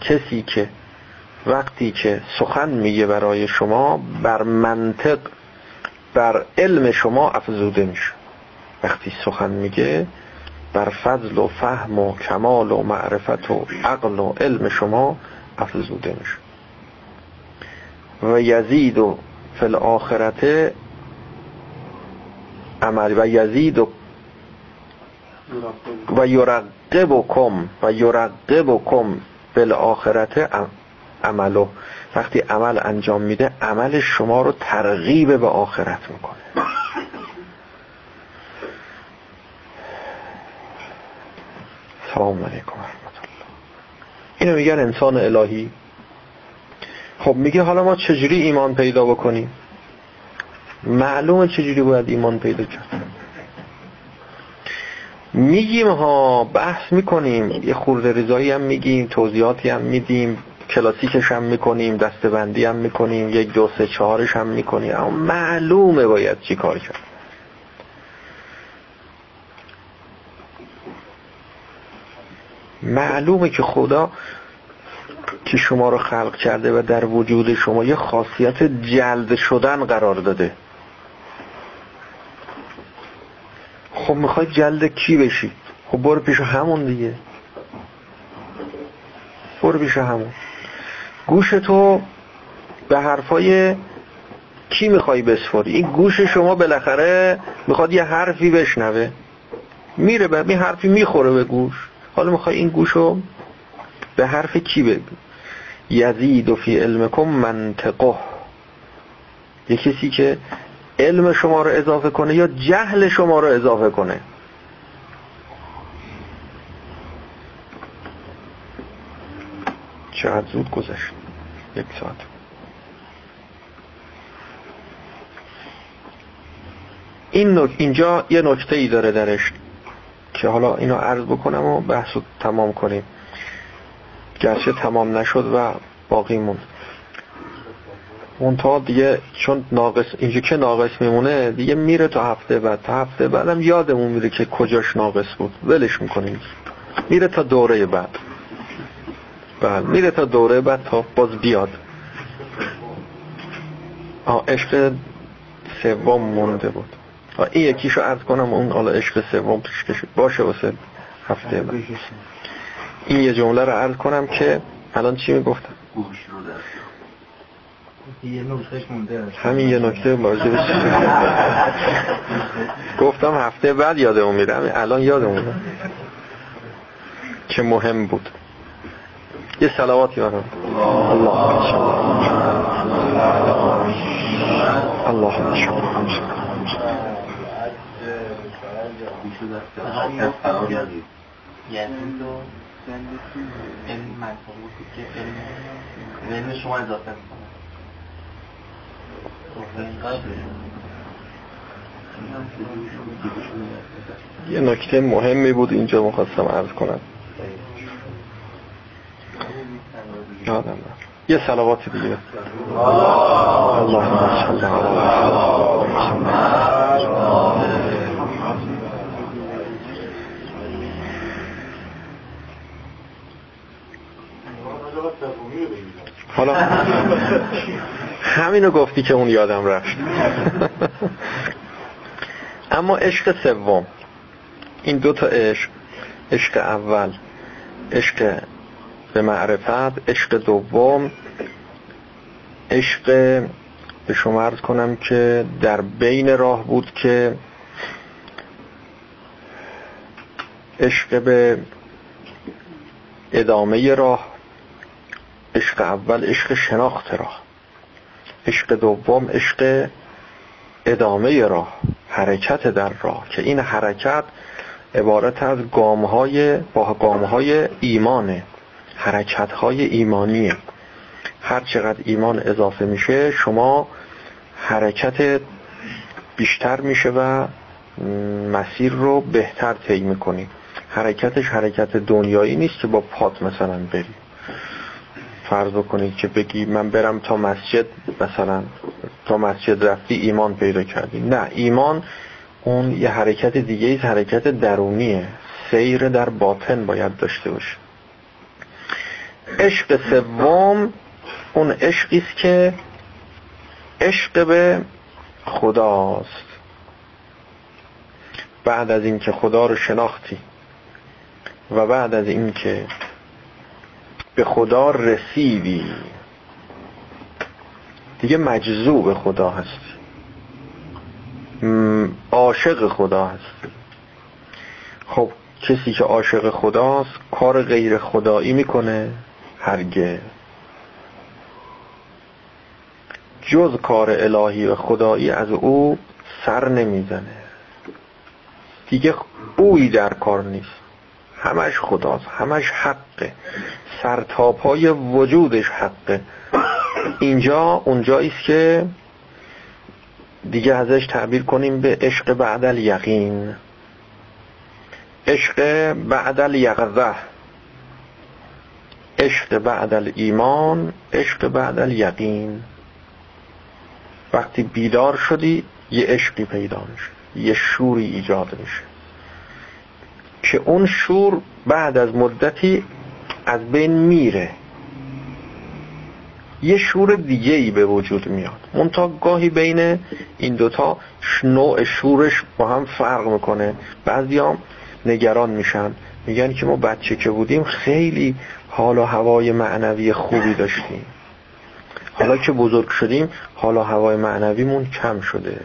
کسی که وقتی که سخن میگه برای شما بر منطق بر علم شما افزوده میشه. وقتی سخن میگه بر فضل و فهم و کمال و معرفت و عقل و علم شما افزوده میشه. و یزید و فی الاخرت عمل و یزید و و یرقبکم و یرقبکم بالآخرت عملو وقتی عمل انجام میده عمل شما رو ترغیب به آخرت می‌کنه. سلام علیکم رحمت الله اینو میگن انسان الهی. خب میگه حالا ما چجوری ایمان پیدا بکنیم؟ معلومه چجوری باید ایمان پیدا کرد. میگیم ها بحث می‌کنیم. یه خورده ریزایی هم میگیم توضیحاتی هم میدیم کلاسیکش هم می‌کنیم دستبندی هم می‌کنیم یک دو سه چهارش هم می‌کنیم. اما معلومه باید چی کار کرد. معلومه که خدا که شما رو خلق کرده و در وجود شما یه خاصیت جلد شدن قرار داده. خب می‌خوای جلد کی بشی؟ خب برو پیش همون دیگه. برو پیش همون. گوش تو به حرفای کی می‌خوای بسپاری؟ این گوش شما بالاخره می‌خواد یه حرفی بشنوه. میره به این حرفی می‌خوره به گوش. حالا می‌خوای این گوشو به حرف کی بگو؟ یزید و فی علمکم منطقه. یه کسی که علم شما رو اضافه کنه یا جهل شما رو اضافه کنه؟ چقدر زود گذشت؟ یک ساعت. این نک... اینجا یه نکته ای داره درش که حالا اینو عرض بکنم و بحث رو تمام کنیم. گرچه تمام نشد و باقی موند. منتها دیگه چون ناقص اینجا که ناقص میمونه دیگه میره تا هفته بعد. تا هفته بعدم یادمون میره که کجاش ناقص بود. ولش می‌کنیم. میره تا دوره بعد. بله میره تا دوره بعد تا باز بیاد. آه عشق سوم مونده بود. آه این یکیشو عرض کنم اون حالا عشق سوم پیش باشه واسه هفته بعد. این یه جمله رو عرض کنم که الان چی می‌گفتم؟ همین یه نکته واجب گفتم هفته بعد یادمون میره. الان یادمون که مهم بود. یه سلواتی برام الله الله یعنی تو علم علم شما اضافه می‌کنه. یه نکته مهمی بود اینجا مخواستم عرض کنم. یادم یه سلوات دیگه. اللهم صل حالا [LAUGHS] همینو گفتی که اون یادم رفت. اما عشق سوم. این دو تا عشق عشق اول عشق به معرفت عشق دوم عشق به شما عرض کنم که در بین راه بود که عشق به ادامه راه عشق اول عشق شناخت راه. عشق دوم عشق ادامه راه حرکت در راه که این حرکت عبارت از گامهای با گامهای ایمانه حرکتهای ایمانیه. هر چقدر ایمان اضافه میشه شما حرکت بیشتر میشه و مسیر رو بهتر طی می‌کنی. حرکتش حرکت دنیایی نیست که با پات مثلا بری. فرض بکنید که بگی من برم تا مسجد مثلا تا مسجد رفتی ایمان پیدا کردی. نه ایمان اون یه حرکت دیگه ایست حرکت درونیه. سیر در باطن باید داشته باشه. عشق سوم اون عشقی است که عشق به خداست. بعد از اینکه خدا رو شناختی و بعد از اینکه به خدا رسیدی. دیگه مجذوب خدا هستی عاشق خدا هستی خب کسی که عاشق خداست کار غیر خدایی می‌کنه هرگز. جز کار الهی و خدایی از او سر نمی‌زنه. دیگه بویی در کار نیست. همش خداست همش حقه. سرتاپ های وجودش حقه. اینجا اونجایی است که دیگه ازش تعبیر کنیم به عشق بعد الیقین. عشق بعد الیقظه عشق بعد ایمان عشق بعد الیقین. وقتی بیدار شدی یه عشقی پیدا میشه یه شوری ایجاد میشه. که اون شور بعد از مدتی از بین میره. یه شور دیگه ای به وجود میاد. منتها گاهی بین این دوتا نوع شورش با هم فرق می‌کنه. بعضی هم نگران میشن. میگن که ما بچه که بودیم خیلی حال و هوای معنوی خوبی داشتیم. حالا که بزرگ شدیم حال و هوای معنویمون کم شده.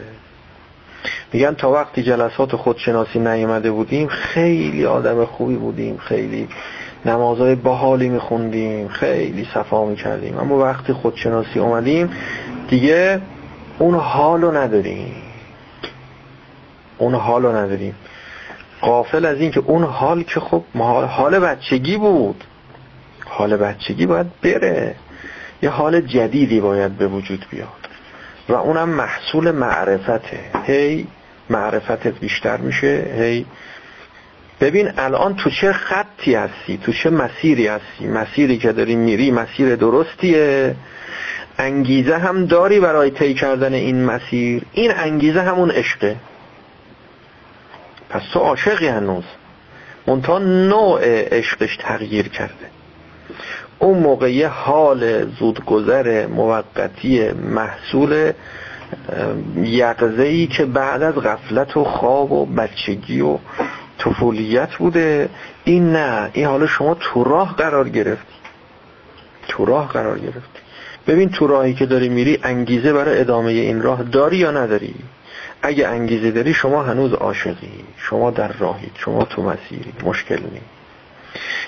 میگن تا وقتی جلسات خودشناسی نیامده بودیم خیلی آدم خوبی بودیم خیلی نمازهای باحالی میخوندیم خیلی صفا می‌کردیم. اما وقتی خودشناسی اومدیم دیگه اون حالو نداریم. اون حالو نداریم. قافل از این که اون حال که خب حال بچگی بود. حال بچگی باید بره. یه حال جدیدی باید به وجود بیاد. و اونم محصول معرفته. هی معرفتت بیشتر میشه. هی. ببین الان تو چه خطی هستی؟ تو چه مسیری هستی؟ مسیری که داری میری مسیر درستیه. انگیزه هم داری برای طی کردن این مسیر. این انگیزه همون عشقه. پس تو عاشقی هنوز. منتها نوع عشقش تغییر کرده. اون موقع حال زودگذر موقتی محصول یقضه که بعد از غفلت و خواب و بچگی و طفولیت بوده. این نه. این حالا شما تو راه قرار گرفتی. تو راه قرار گرفتی. ببین تو راهی که داری میری انگیزه برای ادامه این راه داری یا نداری؟ اگه انگیزه داری شما هنوز عاشقی. شما در راهید. شما تو مسیری. مشکل نیست.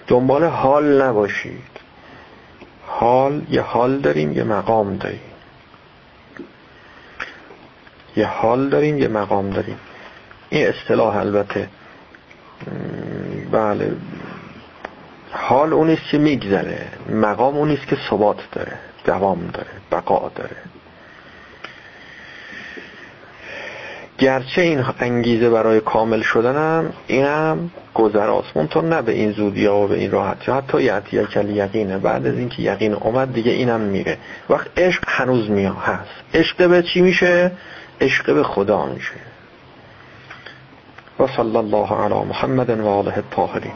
دنبال حال نباشید. حال یه حال داریم یه مقام داریم. یه حال داریم یه مقام داریم. این اصطلاح البته. بله. حال اونیست که میگذره. مقام اونیست که ثبات داره دوام داره بقا داره. گرچه این انگیزه برای کامل شدنم اینم گذراست منطور نه به این زودی و به این راحتی حتی یعطیه کل یقینه بعد از اینکه یقین اومد دیگه اینم میره. وقت عشق هنوز میاد هست. عشق به چی میشه؟ عشق به خدا میشه. و صلی الله علی محمد و آله الطاهرین.